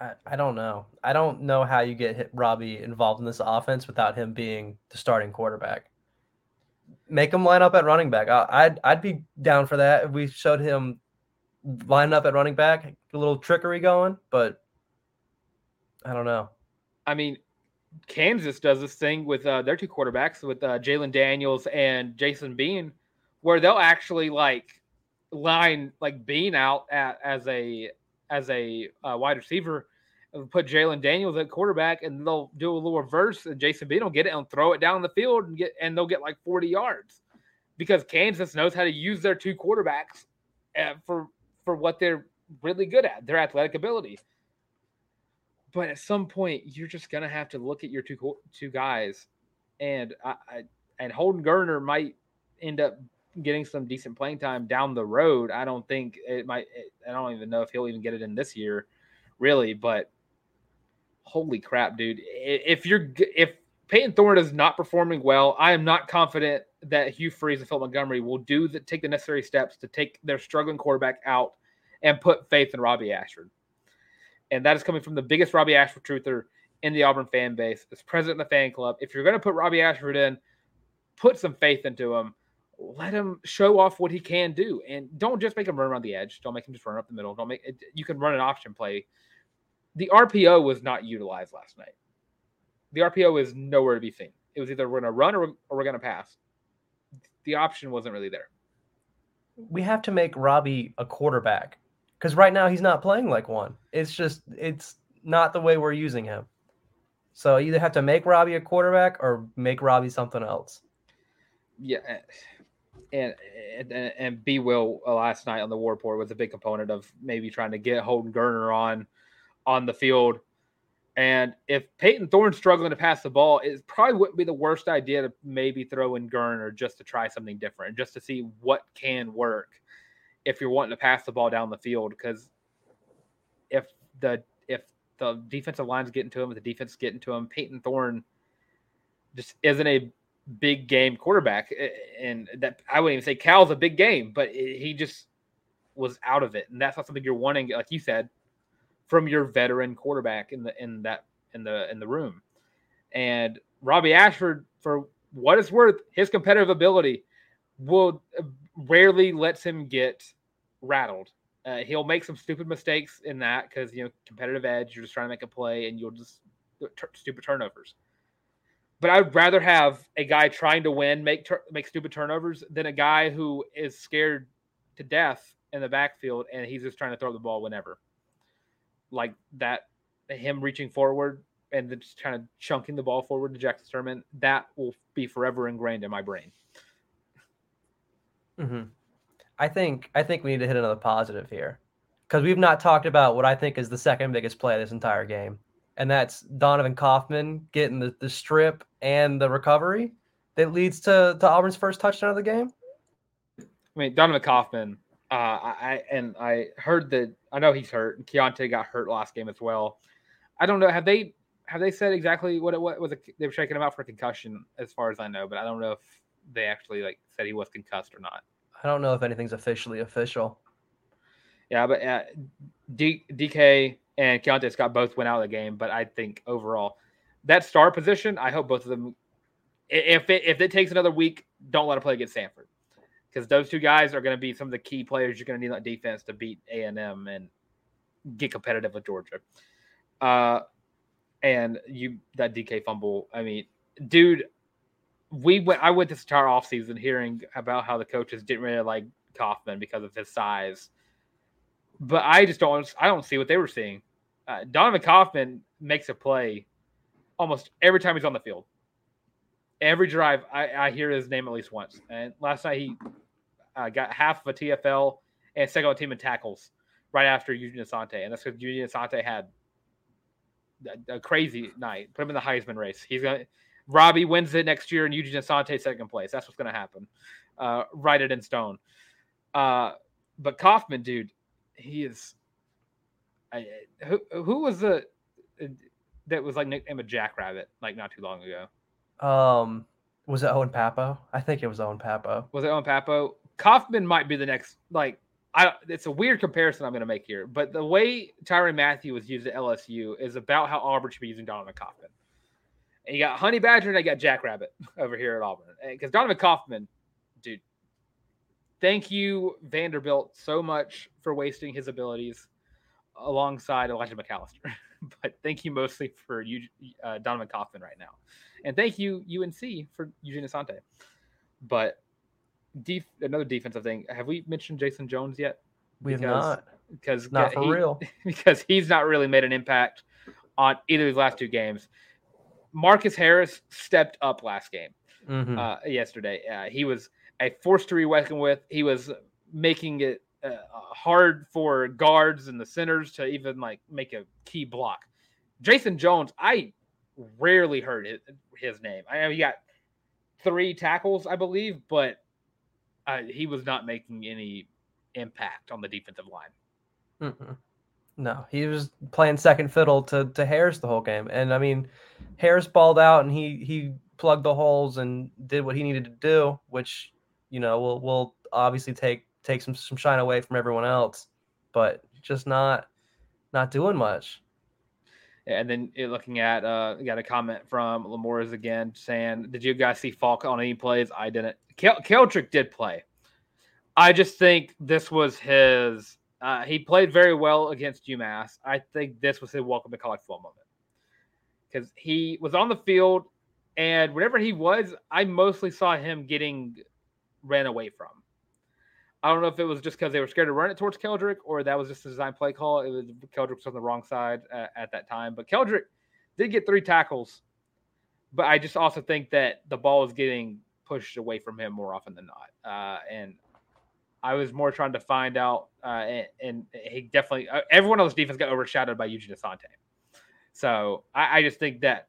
I, I don't know. I don't know how you get Robby involved in this offense without him being the starting quarterback. Make him line up at running back. I, I'd I'd be down for that if we showed him lining up at running back, a little trickery going, but I don't know. I mean, Kansas does this thing with uh, their two quarterbacks, with uh, Jalon Daniels and Jason Bean where they'll actually like line like Bean out at, as a as a uh, wide receiver, put Jalon Daniels at quarterback, and they'll do a little reverse, and Jason Bean will get it and throw it down the field and get and they'll get like forty yards because Kansas knows how to use their two quarterbacks uh, for for what they're really good at, their athletic ability. But at some point, you're just gonna have to look at your two two guys, and I, I and Holden Geriner might end up getting some decent playing time down the road. I don't think it might. I don't even know if he'll even get it in this year, really. But holy crap, dude! If you're if Payton Thorne is not performing well, I am not confident that Hugh Freeze and Phil Montgomery will do the take the necessary steps to take their struggling quarterback out and put faith in Robby Ashford. And that is coming from the biggest Robby Ashford truther in the Auburn fan base, as president of the fan club. If you're going to put Robby Ashford in, put some faith into him let him show off what he can do, and don't just make him run around the edge. Don't make him just run up the middle. Don't make it, you can run an option play. The RPO was not utilized last night. The RPO is nowhere to be seen. It was either we're going to run or, or we're going to pass. The option wasn't really there. We have to make Robby a quarterback because right now he's not playing like one. It's just it's not the way we're using him. So either have to make Robby a quarterback or make Robby something else. Yeah, and and, and B Will uh, last night on the War Report was a big component of maybe trying to get Holden Geriner on on the field. And if Payton Thorne's struggling to pass the ball, it probably wouldn't be the worst idea to maybe throw in Geriner just to try something different, just to see what can work if you're wanting to pass the ball down the field. Because if the if the defensive line's getting to him, if the defense getting to him, Payton Thorne just isn't a big game quarterback. And that I wouldn't even say Cal's a big game, but he just was out of it. And that's not something you're wanting, like you said, from your veteran quarterback in the in that in the in the room. And Robby Ashford, for what it's worth, his competitive ability will uh, rarely lets him get rattled. Uh, he'll make some stupid mistakes in that because you know competitive edge. You're just trying to make a play, and you'll just t- stupid turnovers. But I'd rather have a guy trying to win make tur- make stupid turnovers than a guy who is scared to death in the backfield and he's just trying to throw the ball whenever like that, him reaching forward and just kind of chunking the ball forward to Jackson Sturman, that will be forever ingrained in my brain. Mm-hmm. I think I think we need to hit another positive here because we've not talked about what I think is the second biggest play of this entire game, and that's Donovan Kaufman getting the, the strip and the recovery that leads to, to Auburn's first touchdown of the game. I mean, Donovan Kaufman uh, I and I heard that I know he's hurt. Keionte got hurt last game as well. I don't know. Have they have they said exactly what it what was? It, they were shaking him out for concussion, as far as I know, but I don't know if they actually like said he was concussed or not. I don't know if anything's officially official. Yeah, but uh, D, DK and Keionte Scott both went out of the game, but I think overall that star position, I hope both of them. If it if it takes another week, don't let him play against Samford because those two guys are going to be some of the key players you're going to need on defense to beat A and M and get competitive with Georgia. Uh, and you that DK fumble, I mean, dude, we went. I went this entire offseason hearing about how the coaches didn't really like Kaufman because of his size, but I just don't. I don't see what they were seeing. Uh, Donovan Kaufman makes a play almost every time he's on the field. Every drive, I, I hear his name at least once. And last night he uh, got half of a TFL and second on team in tackles right after Eugene Asante. And that's because Eugene Asante had a, a, crazy night. Put him in the Heisman race. He's going to, Robby wins it next year and Eugene Asante second place. That's what's going to happen. Uh, write it in stone. Uh, but Kaufman, dude, he is. I, who, who was the that was like nicknamed a Jackrabbit like not too long ago? Um, was it Owen Pappoe? I think it was Owen Pappoe. Was it Owen Pappoe? Kaufman might be the next. Like, I it's a weird comparison I'm going to make here, but the way Tyrann Mathieu was used at LSU is about how Auburn should be using Donovan Kaufman. And you got Honey Badger and I got Jackrabbit over here at Auburn. Because Donovan Kaufman, dude, thank you Vanderbilt so much for wasting his abilities alongside Elijah McAllister. but thank you mostly for you, uh, Donovan Kaufman right now, and thank you UNC for Eugene Asante. But def- another defensive thing. Have we mentioned Jayson Jones yet? We have not. Because not for he, real. Because he's not really made an impact on either of his last two games. Marcus Harris stepped up last game, mm-hmm. uh, yesterday. Uh, he was a force to be reckoned with. He was making it uh, hard for guards and the centers to even like make a key block. Jayson Jones, I rarely heard his, his name. I know he got three tackles, I believe, but uh, he was not making any impact on the defensive line. Mm-hmm. No, he was playing second fiddle to to Harris the whole game, and I mean, Harris balled out and he he plugged the holes and did what he needed to do, which you know will will obviously take take some some shine away from everyone else, but just not not doing much. And then looking at, uh, got a comment from Lamores again saying, "Did you guys see Faulk on any plays? I didn't. Kel- Keldric did play. I just think this was his. Uh, he played very well against UMass. I think this was his welcome to college football moment because he was on the field, and whenever he was, I mostly saw him getting ran away from. I don't know if it was just because they were scared to run it towards Keldric or that was just a design play call. It was Keldric was on the wrong side at, at that time. But Keldric did get three tackles, but I just also think that the ball is getting pushed away from him more often than not. Uh, and I was more trying to find out, uh, and, and, he definitely uh, everyone on this defense got overshadowed by Eugene Asante. So I, I, just think that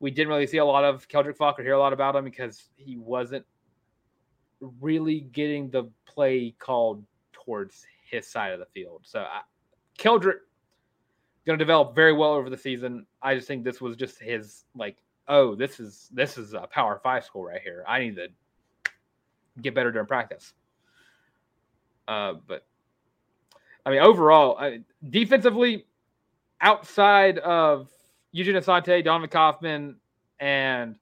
we didn't really see a lot of Keldric Faulk or hear a lot about him because he wasn't really getting the play called towards his side of the field. So I, Keldric going to develop very well over the season. I just think this was just his like, oh, this is this is a Power Five school right here. I need to get better during practice. Uh, but I mean, overall, I, defensively, outside of Eugene Asante, Donovan Kaufman, and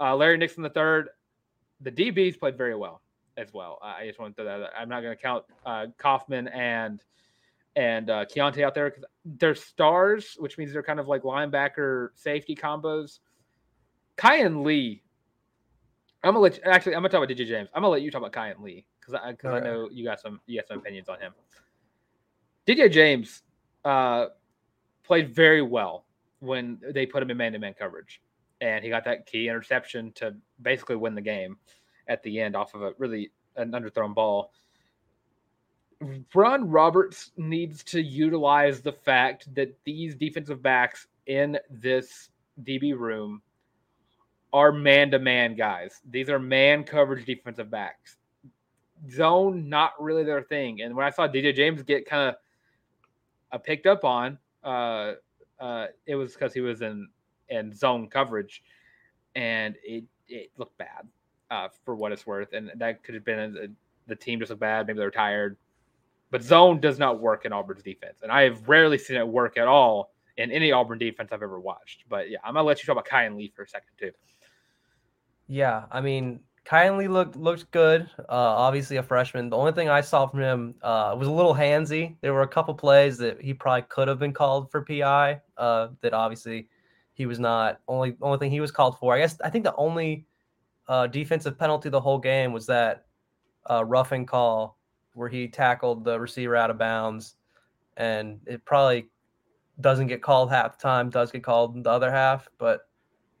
uh, Larry Nixon the third, the DBs played very well as well. I just want to throw that. I'm not going to count uh, Kaufman and and uh, Keionte out there because they're stars, which means they're kind of like linebacker safety combos. Kayin Lee, I'm gonna let you, actually I'm gonna talk about DJ James. I'm gonna let you talk about Kayin Lee because I because I know you got some you got some opinions on him. DJ James uh, played very well when they put him in man-to-man coverage, and he got that key interception to basically win the game at the end off of a really an underthrown ball. Ron Roberts needs to utilize the fact that these defensive backs in this DB room are man to man guys. These are man coverage defensive backs zone not really their thing. And when I saw DJ James get kind of uh, picked up on, uh, uh, it was because he was in in zone coverage, and it it looked bad uh, for what it's worth. And that could have been a, a, the team just looked bad. Maybe they're tired. But zone does not work in Auburn's defense, and I have rarely seen it work at all in any Auburn defense I've ever watched. But yeah, I'm gonna let you talk about Kayin Lee for a second too. Yeah, I mean, Kayin Lee looked looked good. Uh, obviously a freshman. The only thing I saw from him uh, was a little handsy. There were a couple plays that he probably could have been called for PI. Uh, that obviously he was not. Only only thing he was called for. I guess I think the only uh, defensive penalty the whole game was that uh, roughing call where he tackled the receiver out of bounds, and it probably doesn't get called half the time. Does get called the other half, but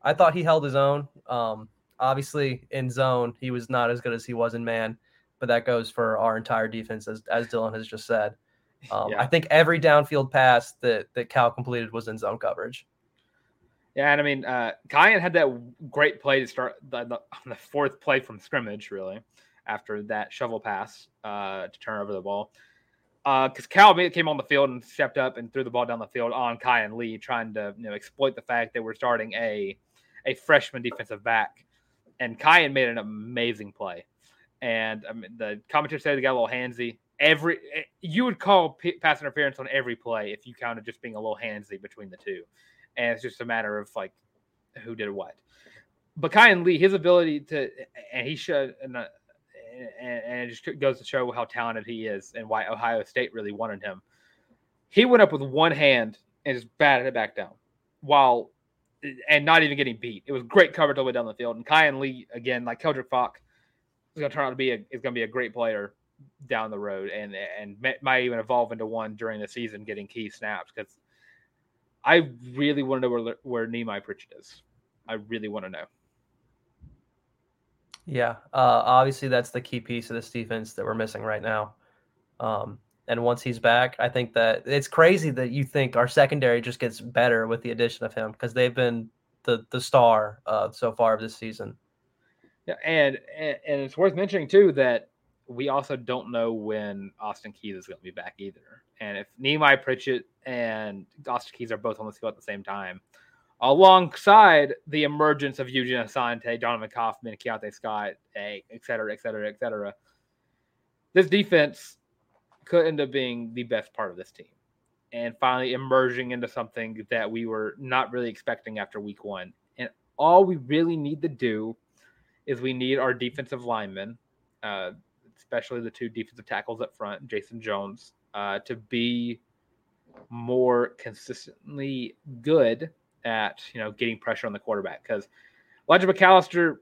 I thought he held his own. Um, Obviously, in zone, he was not as good as he was in man, but that goes for our entire defense, as, as Dylan has just said. Um, yeah. I think every downfield pass that, that Cal completed was in zone coverage. Yeah, and I mean, uh, Kayin had that great play to start the, the, the fourth play from scrimmage, really, after that shovel pass uh, to turn over the ball. Because uh, Cal came on the field and stepped up and threw the ball down the field on Kayin Lee, trying to you know exploit the fact that we're starting a a freshman defensive back and Kayin made an amazing play. And I mean, the commentator said he got a little handsy. Every eh, you would call p- pass interference on every play if you counted just being a little handsy between the two, and it's just a matter of like who did what. But Kayin Lee, his ability to, and he should, and, uh, and, and it just goes to show how talented he is and why Ohio State really wanted him. He went up with one hand and just batted it back down, while and not even getting beat. It was great coverage all the way down the field. And Kayin Lee, again, like Keldric Faulk, is going to turn out to be a, is going to be a great player down the road and and might even evolve into one during the season getting key snaps because I really want to know where, where Nehemiah Pritchett is. I really want to know. Yeah, uh, obviously that's the key piece of this defense that we're missing right now. Um, and once he's back, I think that it's crazy that you think our secondary just gets better with the addition of him because they've been the the star uh, so far of this season. Yeah, and, and and it's worth mentioning too that we also don't know when Austin Keys is going to be back either. And if Nehemiah Pritchett and Austin Keys are both on the field at the same time, alongside the emergence of Eugene Asante, Donovan Kaufman, Keionte Scott, et cetera, et cetera, et cetera, this defense could end up being the best part of this team and finally emerging into something that we were not really expecting after week one. And all we really need to do is we need our defensive linemen, uh, especially the two defensive tackles up front, Jayson Jones, uh, to be more consistently good at you know getting pressure on the quarterback because Elijah McAllister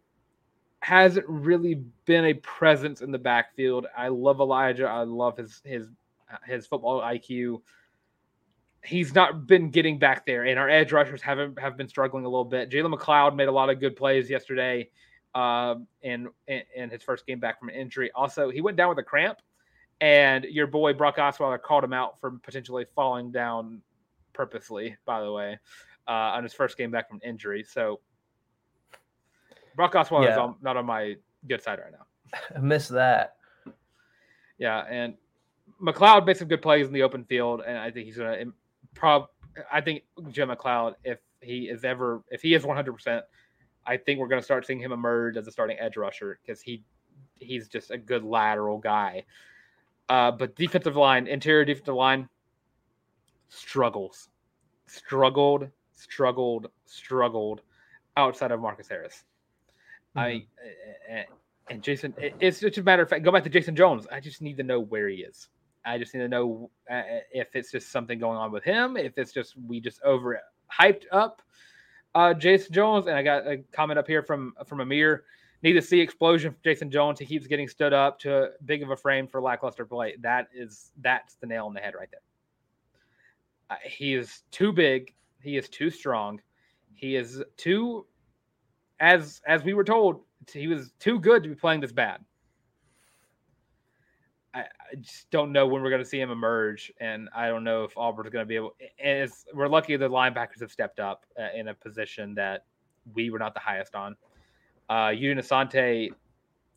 hasn't really been a presence in the backfield. I love Elijah. I love his his his football IQ. he's not been getting back there, and our edge rushers haven't have been struggling a little bit. Jalen McLeod made a lot of good plays yesterday, uh, in, in his first game back from injury. Also, he went down with a cramp, and your boy Brock Osweiler called him out for potentially falling down purposely. By the way, uh, on his first game back from injury, so Brock Osweiler is Yeah. not on my good side right now. I missed that. Yeah, and McLeod made some good plays in the open field, and I think he's gonna prob. I think Jim McLeod, if he is ever, if he is one hundred percent, I think we're gonna start seeing him emerge as a starting edge rusher because he he's just a good lateral guy. Uh, but defensive line, interior defensive line, struggles, struggled, struggled, struggled outside of Marcus Harris. I mean, eh, eh, and Jason, it's just a matter of fact. Go back to Jayson Jones. I just need to know where he is. I just need to know uh, if it's just something going on with him, if it's just we just over hyped up uh, Jayson Jones. And I got a comment up here from from Amir. Need to see explosion from Jayson Jones. He keeps getting stood up to big of a frame for lackluster play. That is that's the nail on the head right there. Uh, he is too big. He is too strong. He is too, as as we were told, he was too good to be playing this bad. I, I just don't know when we're going to see him emerge, and I don't know if Auburn's going to be able. And we're lucky the linebackers have stepped up uh, in a position that we were not the highest on. Uh, Eugene Asante,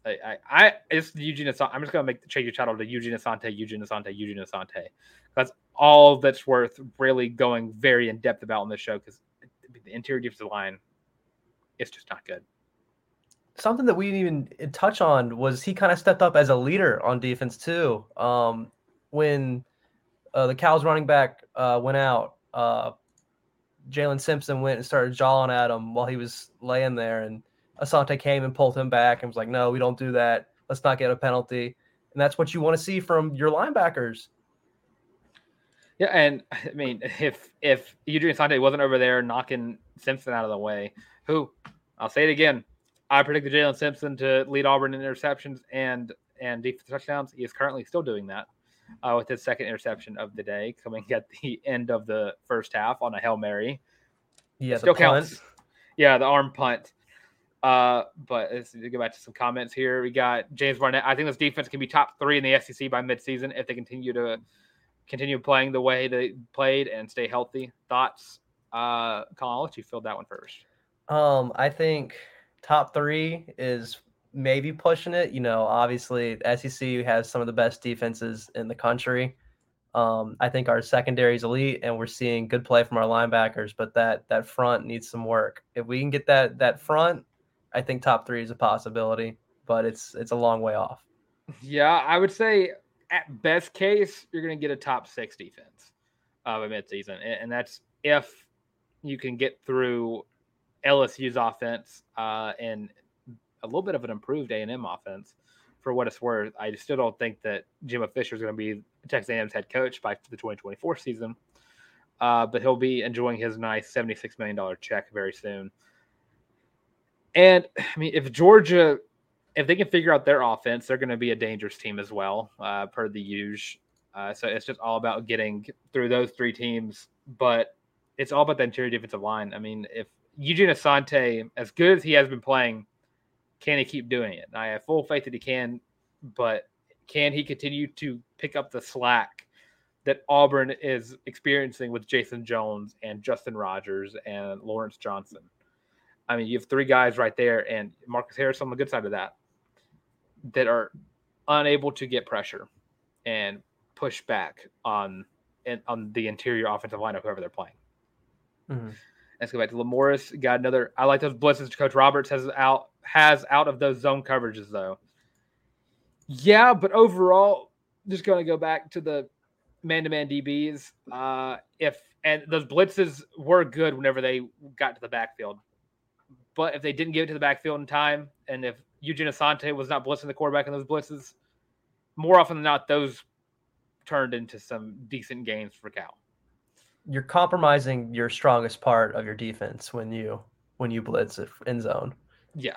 I, I, I it's Eugene Asante. I'm just going to make change your title to Eugene Asante, Eugene Asante, Eugene Asante. That's all that's worth really going very in depth about in this show because the interior defensive line is just not good. something that we didn't even touch on was he kind of stepped up as a leader on defense too. Um, when uh, the Cows running back uh, went out, uh, Jaylin Simpson went and started jawing at him while he was laying there, and Asante came and pulled him back and was like, "No, we don't do that. Let's not get a penalty." And that's what you want to see from your linebackers. Yeah, and I mean, if if Adrian Asante wasn't over there knocking Simpson out of the way, who I'll say it again, I predicted Jaylin Simpson to lead Auburn in interceptions and and defensive touchdowns. He is currently still doing that uh, with his second interception of the day, coming at the end of the first half on a hail mary. Yeah, still punt. counts. Yeah, the arm punt. Uh, but let's go back to some comments here. We got James Barnett. I think this defense can be top three in the SEC by midseason if they continue to continue playing the way they played and stay healthy. Thoughts? Uh, Colin, I'll let you fill that one first. Um, I think top three is maybe pushing it. You know, obviously SEC has some of the best defenses in the country. Um, I think our secondary is elite, and we're seeing good play from our linebackers. But that that front needs some work. If we can get that that front, I think top three is a possibility. But it's it's a long way off. Yeah, I would say at best case, you're going to get a top six defense of a midseason, and that's if you can get through LSU's offense uh, and a little bit of an improved A and M offense. For what it's worth, I still don't think that Jimmy Fisher is going to be Texas A&M's head coach by the 2024 season, uh, but he'll be enjoying his nice 76 million dollar check very soon. And I mean, if Georgia if they can figure out their offense, they're going to be a dangerous team as well, uh, per the usual. Uh, so it's just all about getting through those three teams, but it's all about the interior defensive line. I mean, if Eugene Asante, as good as he has been playing, can he keep doing it? I have full faith that he can, but can he continue to pick up the slack that Auburn is experiencing with Jayson Jones and Justin Rogers and Lawrence Johnson? I mean, you have three guys right there, and Marcus Harris on the good side of that, that are unable to get pressure and push back on on the interior offensive line of whoever they're playing. Mhm. Let's go back to Lamorris. Got another. I like those blitzes. Coach Roberts has out has out of those zone coverages though. Yeah, but overall, just going to go back to the man-to-man DBs. Uh, if and those blitzes were good whenever they got to the backfield, but if they didn't give it to the backfield in time, and if Eugene Asante was not blitzing the quarterback in those blitzes, more often than not, those turned into some decent games for Cal. You're compromising your strongest part of your defense when you when you blitz in zone. Yeah.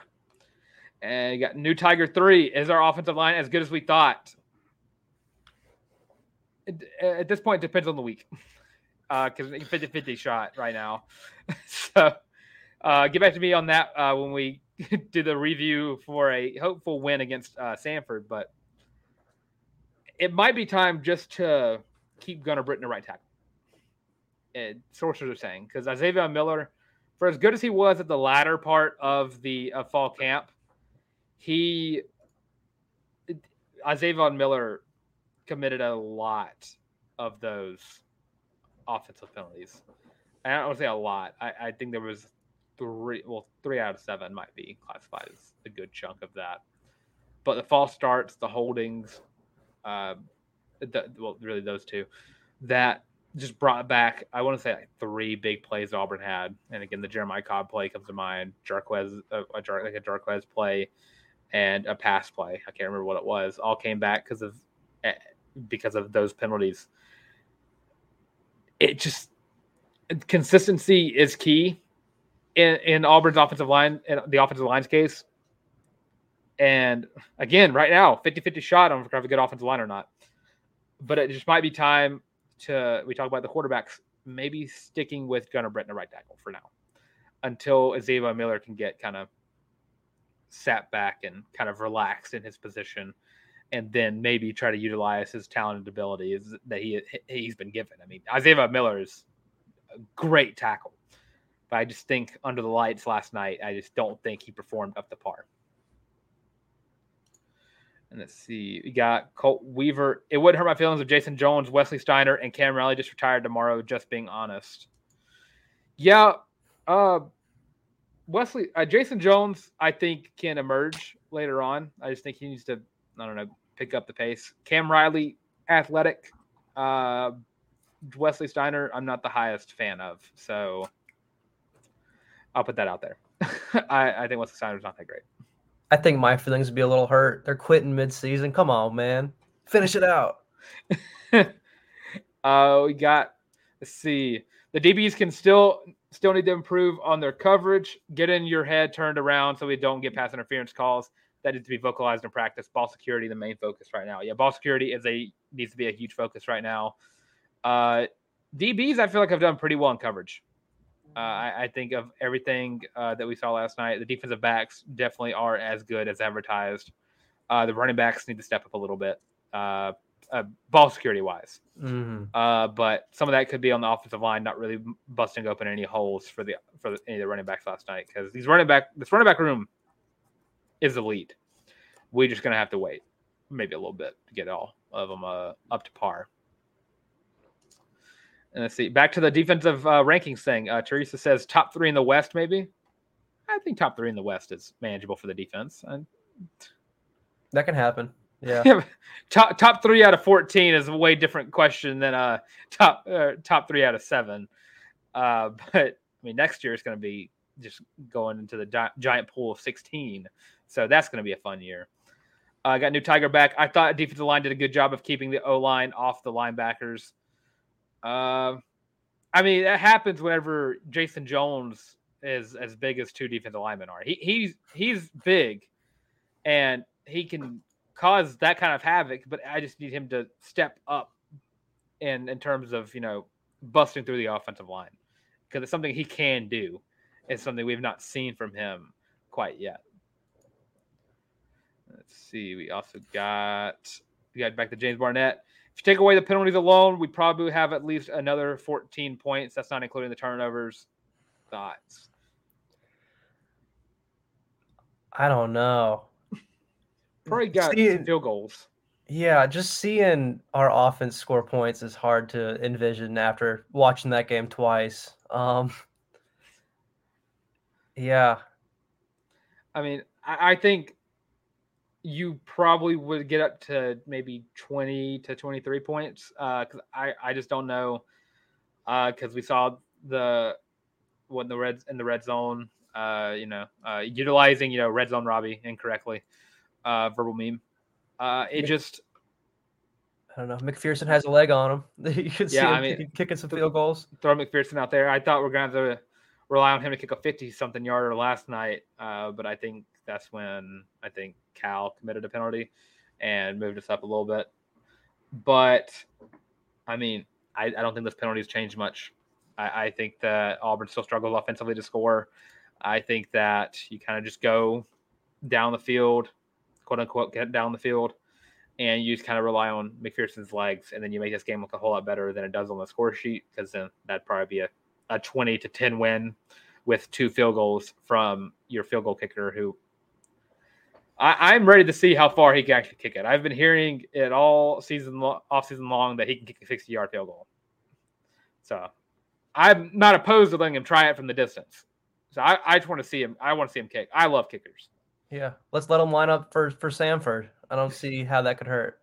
And you got new Tiger three. Is our offensive line as good as we thought? At this point, it depends on the week. because 50 50 shot right now. so uh, get back to me on that uh, when we do the review for a hopeful win against uh, Samford. But it might be time just to keep Gunnar Britton at right tackle. And sources are saying because Izavion Miller, for as good as he was at the latter part of the uh, fall camp, he Izavion Miller committed a lot of those offensive penalties. I don't want to say a lot. I, I think there was three, well, three out of seven might be classified as a good chunk of that. But the false starts, the holdings, uh, the, well, really those two, that just brought back, I want to say like three big plays Auburn had. And again, the Jeremiah Cobb play comes to mind, Jarquez, a, a, like a Jarquez play, and a pass play. I can't remember what it was. All came back because of eh, because of those penalties. It just consistency is key in, in Auburn's offensive line, in the offensive line's case. And again, right now, 50 50 shot on if we have a good offensive line or not. But it just might be time to, we talk about the quarterbacks, maybe sticking with Gunnar Britton at right tackle for now until Izavion Miller can get kind of sat back and kind of relaxed in his position and then maybe try to utilize his talented abilities that he he's been given. I mean, Izavion Miller is a great tackle, but I just think under the lights last night, I just don't think he performed up to par. And let's see, we got Colt Weaver. It wouldn't hurt my feelings if Jayson Jones, Wesley Steiner, and Cam Riley just retired tomorrow. Just being honest. Yeah, uh, Wesley, uh, Jayson Jones, I think can emerge later on. I just think he needs to, I don't know, pick up the pace. Cam Riley, athletic. Uh, Wesley Steiner, I'm not the highest fan of. So I'll put that out there. I, I think Wesley Steiner's not that great. I think my feelings would be a little hurt. They're quitting mid-season. Come on, man. Finish it out. uh, we got, let's see. The DBs can still still need to improve on their coverage. Get in your head turned around so we don't get pass interference calls that needs to be vocalized in practice. Ball security, the main focus right now. Yeah, ball security is a needs to be a huge focus right now. Uh, DBs, I feel like I've done pretty well in coverage. Uh, I, I, think of everything uh, that we saw last night. The defensive backs definitely are as good as advertised. Uh, the running backs need to step up a little bit, uh, uh, ball security wise. Mm-hmm. Uh, but some of that could be on the offensive line, not really busting open any holes for the for the, any of the running backs last night because these running back this running back room is elite. We're just gonna have to wait, maybe a little bit to get all of them uh, up to par. And let's see, back to the defensive uh, rankings thing. Uh, Teresa says top three in the West, maybe. I think top three in the West is manageable for the defense. And... That can happen. Yeah. top top three out of fourteen is a way different question than uh top uh, top three out of seven. Uh, but I mean, next year is going to be just going into the di- giant pool of sixteen. So that's going to be a fun year. I uh, got new Tiger back. I thought defensive line did a good job of keeping the O line off the linebackers. Uh, I mean, that happens whenever Jayson Jones is as big as two defensive linemen are. He, he's he's big, and he can cause that kind of havoc. But I just need him to step up in in terms of you know busting through the offensive line because it's something he can do. It's something we've not seen from him quite yet. Let's see. We also got we got back to James Barnett. If you take away the penalties alone, we probably have at least another 14 points. That's not including the turnovers. Thoughts? I don't know. Probably got seeing, field goals. Yeah, just seeing our offense score points is hard to envision after watching that game twice. Um, yeah. I mean, I, I think you probably would get up to maybe 20 to 23 points because uh, I, I just don't know because uh, we saw the when the reds in the red zone uh, you know uh, utilizing you know red zone Robby incorrectly uh, verbal meme uh, it just I don't know. McPherson has a leg on him. you can see yeah, him I mean, kicking some field goals. Throw McPherson out there. I thought we are going to have to rely on him to kick a 50 something yarder last night, uh, but I think that's when I think Cal committed a penalty and moved us up a little bit. But I mean, I, I don't think those penalties changed much. I, I think that Auburn still struggles offensively to score. I think that you kind of just go down the field, quote unquote, get down the field, and you just kind of rely on McPherson's legs, and then you make this game look a whole lot better than it does on the score sheet because then that'd probably be a, a 20 to 10 win with two field goals from your field goal kicker who I, am ready to see how far he can actually kick it. I've been hearing it all season off season long that he can kick a 60 yard field goal. So I'm not opposed to letting him try it from the distance. So I, I just want to see him. I want to see him kick. I love kickers. Yeah, let's let him line up for for Samford. I don't see how that could hurt.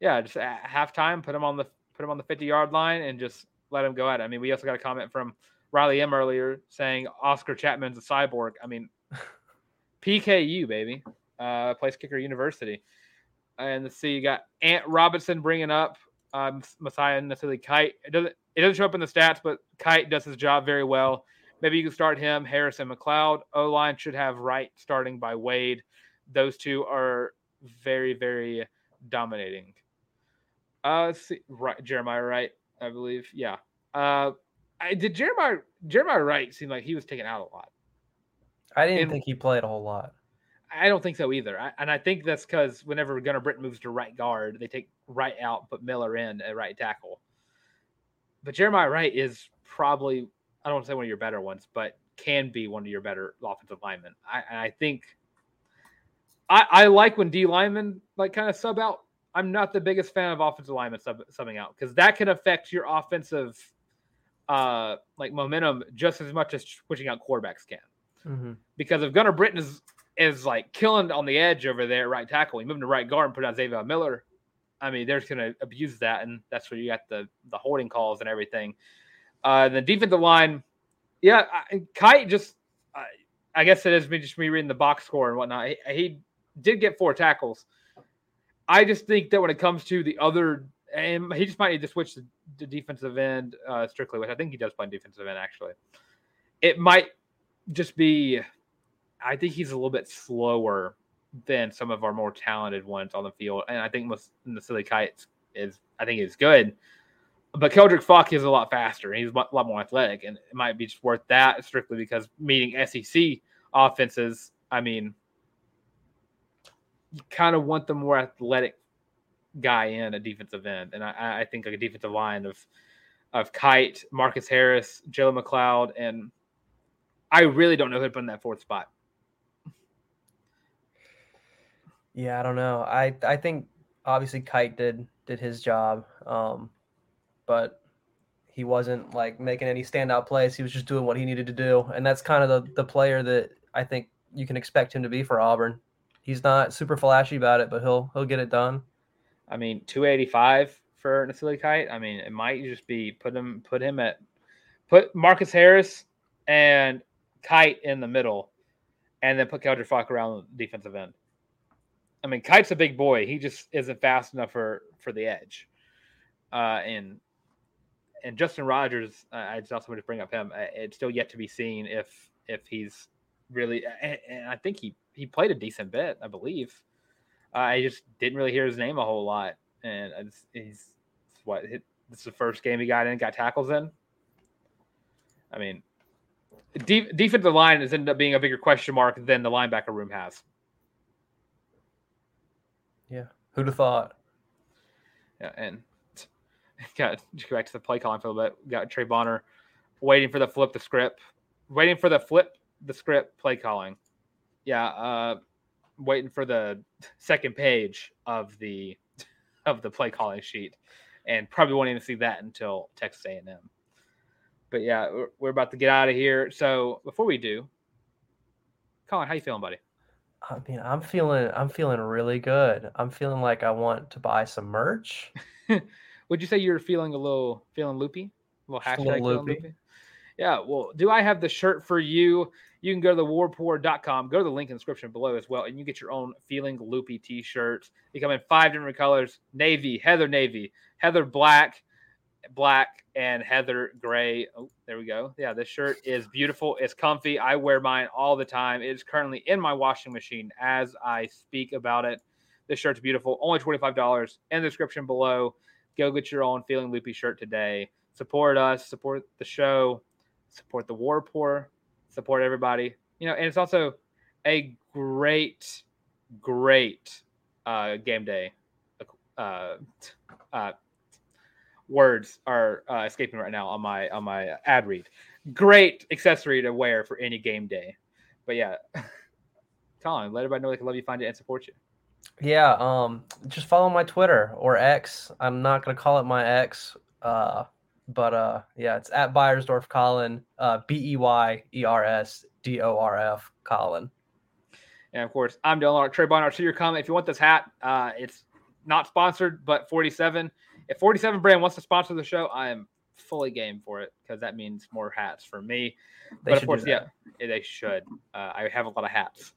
Yeah, just at halftime, put him on the put him on the 50 yard line and just let him go at it. I mean, we also got a comment from Riley M earlier saying Oscar Chapman's a cyborg. I mean, PKU baby, uh, place kicker university. And let's see, you got Ant Robinson bringing up um, Mosiah Nasili-Kite. It doesn't it doesn't show up in the stats, but Kite does his job very well. Maybe you can start him. Harrison McLeod. O line should have Wright starting by Wade. Those two are very, very dominating. Uh, let's see, right, Jeremiah Wright, I believe. Yeah. Uh, I did Jeremiah Jeremiah Wright seem like he was taken out a lot. I didn't and, think he played a whole lot. I don't think so either. I, and I think that's because whenever Gunnar Britton moves to right guard, they take Wright out, put Miller in at right tackle. But Jeremiah Wright is probably I don't want to say one of your better ones, but can be one of your better offensive linemen. I, I think I, I like when D linemen like kind of sub out. I'm not the biggest fan of offensive linemen sub, subbing out because that can affect your offensive uh like momentum just as much as switching out quarterbacks can. Mm-hmm. Because if Gunnar Britton is is like killing on the edge over there right tackle, you move him to right guard and put out Izavion Miller. I mean, they're just going to abuse that, and that's where you got the the holding calls and everything. Uh, the defensive line, yeah, I, Kite just, I, I guess it is me just me reading the box score and whatnot. He, he did get four tackles. I just think that when it comes to the other, and he just might need to switch to defensive end uh, strictly, which I think he does play defensive end actually. It might just be, I think he's a little bit slower than some of our more talented ones on the field, and I think most the silly kites is I think is good. But Keldric Faulk is a lot faster he's a lot more athletic, and it might be just worth that strictly because meeting SEC offenses. I mean, you kind of want the more athletic guy in a defensive end, and I, I think like a defensive line of of Kite, Marcus Harris, Joe McLeod, and I really don't know who to put in that fourth spot. Yeah, I don't know. I I think obviously Kite did did his job, um, but he wasn't like making any standout plays. He was just doing what he needed to do, and that's kind of the the player that I think you can expect him to be for Auburn he's not super flashy about it, but he'll he'll get it done. I mean, 285 for Nasili Kite. I mean, it might just be put him put him at put Marcus Harris and Kite in the middle, and then put Keldric Faulk around the defensive end. I mean, Kite's a big boy. He just isn't fast enough for for the edge. Uh, and and Justin Rogers, uh, I just also want to bring up him. It's still yet to be seen if if he's really. And, and I think he he played a decent bit, I believe. Uh, I just didn't really hear his name a whole lot, and just, he's what this is the first game he got in, got tackles in. I mean, de- defensive line has ended up being a bigger question mark than the linebacker room has. Yeah, who'd have thought? Yeah, and got to go back to the play calling for a little bit. Got Trey Bonner waiting for the flip the script, waiting for the flip the script play calling yeah, uh, waiting for the second page of the of the play calling sheet, and probably wanting to see that until Texas A and M. But yeah, we're, we're about to get out of here. So before we do, Colin, how you feeling, buddy? I mean, I'm feeling I'm feeling really good. I'm feeling like I want to buy some merch. Would you say you're feeling a little feeling loopy? A little hashtag a little loopy. loopy? Yeah. Well, do I have the shirt for you? You can go to the warreport.com, go to the link in the description below as well, and you get your own Feeling Loopy t shirts. They come in five different colors navy, heather navy, heather black, black, and heather gray. Oh, there we go. Yeah, this shirt is beautiful. It's comfy. I wear mine all the time. It is currently in my washing machine as I speak about it. This shirt's beautiful. Only $25 in the description below. Go get your own Feeling Loopy shirt today. Support us, support the show, support the War Report, support everybody. You know, and it's also a great, great uh, game day. Uh, uh, words are uh, escaping right now on my on my ad read. Great accessory to wear for any game day. But yeah, Colin, let everybody know they can love you, find you, and support you. Yeah, um, just follow my Twitter or X. I'm not gonna call it my X, uh, but uh, yeah, it's at Beyersdorf Colin, uh, B E Y E R S D O R F Colin. And of course, I'm Dylan Larck. Trey Barnard, to your comment. If you want this hat, uh, it's not sponsored, but 47. If 47 brand wants to sponsor the show, I am fully game for it because that means more hats for me. They but of course, yeah, they should. Uh, I have a lot of hats.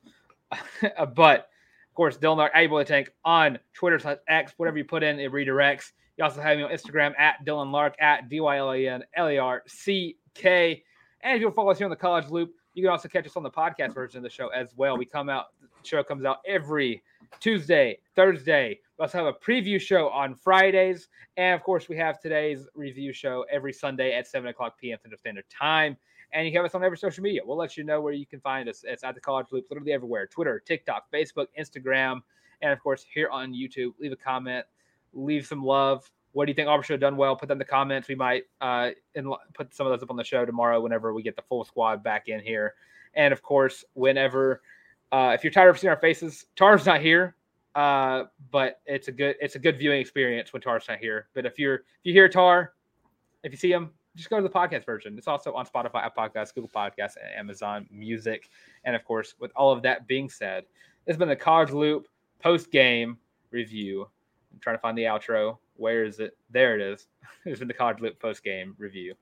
but of course, Dylan Larck, able to tank on Twitter slash X, whatever you put in, it redirects. You also have me on Instagram at Dylan Larck at D Y L A N L A R C K. And if you'll follow us here on the College Loop, you can also catch us on the podcast version of the show as well. We come out, the show comes out every Tuesday, Thursday. We also have a preview show on Fridays. And of course, we have today's review show every Sunday at 7 o'clock p.m. Central Standard Time. And you have us on every social media. We'll let you know where you can find us. It's at the College Loop, literally everywhere Twitter, TikTok, Facebook, Instagram, and of course, here on YouTube. Leave a comment, leave some love. What do you think Auburn should have done well? Put them in the comments. We might uh, in, put some of those up on the show tomorrow whenever we get the full squad back in here. And of course, whenever uh, if you're tired of seeing our faces, Tarr's not here, uh, but it's a good it's a good viewing experience when Tarr's not here. But if you're if you hear Tarr, if you see him, just go to the podcast version. It's also on Spotify, Apple Podcasts, Google Podcasts, and Amazon Music. And of course, with all of that being said, it's been the College Loop post game review. I'm trying to find the outro. Where is it? There it is. It's been the College Loop post game review.